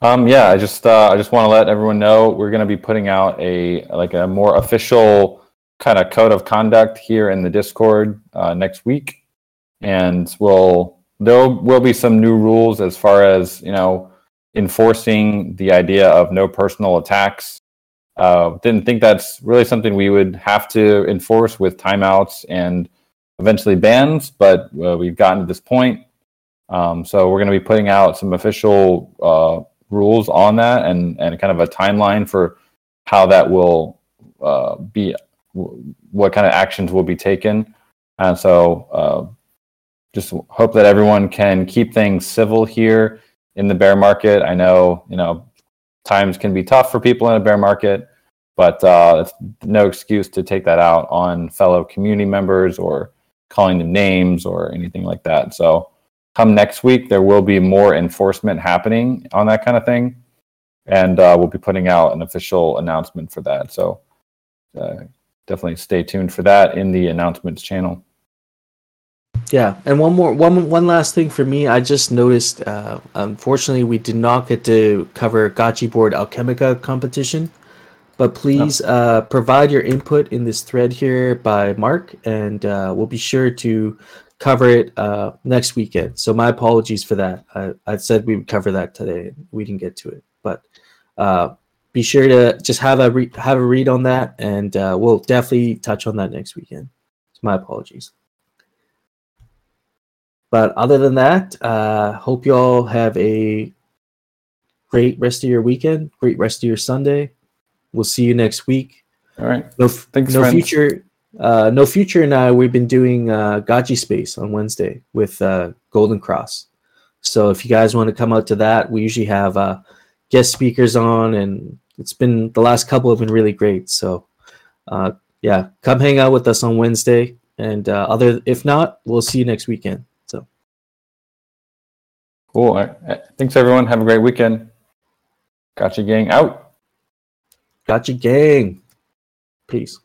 Speaker 2: Um, yeah, I just uh, I just want to let everyone know we're going to be putting out a like a more official kind of code of conduct here in the Discord uh, next week, and we'll there will be some new rules as far as you know enforcing the idea of no personal attacks. Uh, didn't think that's really something we would have to enforce with timeouts and eventually bans, but uh, we've gotten to this point. Um, so we're going to be putting out some official uh, rules on that and, and kind of a timeline for how that will uh, be, what kind of actions will be taken. And so uh, just hope that everyone can keep things civil here in the bear market. I know, you know, times can be tough for people in a bear market, but uh, no excuse to take that out on fellow community members or calling them names or anything like that. So come next week, there will be more enforcement happening on that kind of thing. And uh, we'll be putting out an official announcement for that. So uh, definitely stay tuned for that in the announcements channel.
Speaker 1: Yeah, and one more one one last thing for me. I just noticed. Uh, unfortunately, we did not get to cover Gotchi Board Alchemica competition, but please uh, provide your input in this thread here by Mark, and uh, we'll be sure to cover it uh, next weekend. So my apologies for that. I, I said we would cover that today. We didn't get to it, but uh, be sure to just have a re- have a read on that, and uh, we'll definitely touch on that next weekend. So my apologies. But other than that, uh, hope you all have a great rest of your weekend, great rest of your Sunday. We'll see you next week.
Speaker 2: All right.
Speaker 1: No,
Speaker 2: Thanks,
Speaker 1: no
Speaker 2: friends.
Speaker 1: future. Uh, no future and I. We've been doing uh, Gotchi Space on Wednesday with uh, Golden Cross. So if you guys want to come out to that, we usually have uh, guest speakers on, and it's been the last couple have been really great. So uh, yeah, come hang out with us on Wednesday, and uh, other if not, we'll see you next weekend. So
Speaker 2: Cool. Thanks, everyone. Have a great weekend. Gotcha, gang. Out.
Speaker 1: Gotcha, gang. Peace.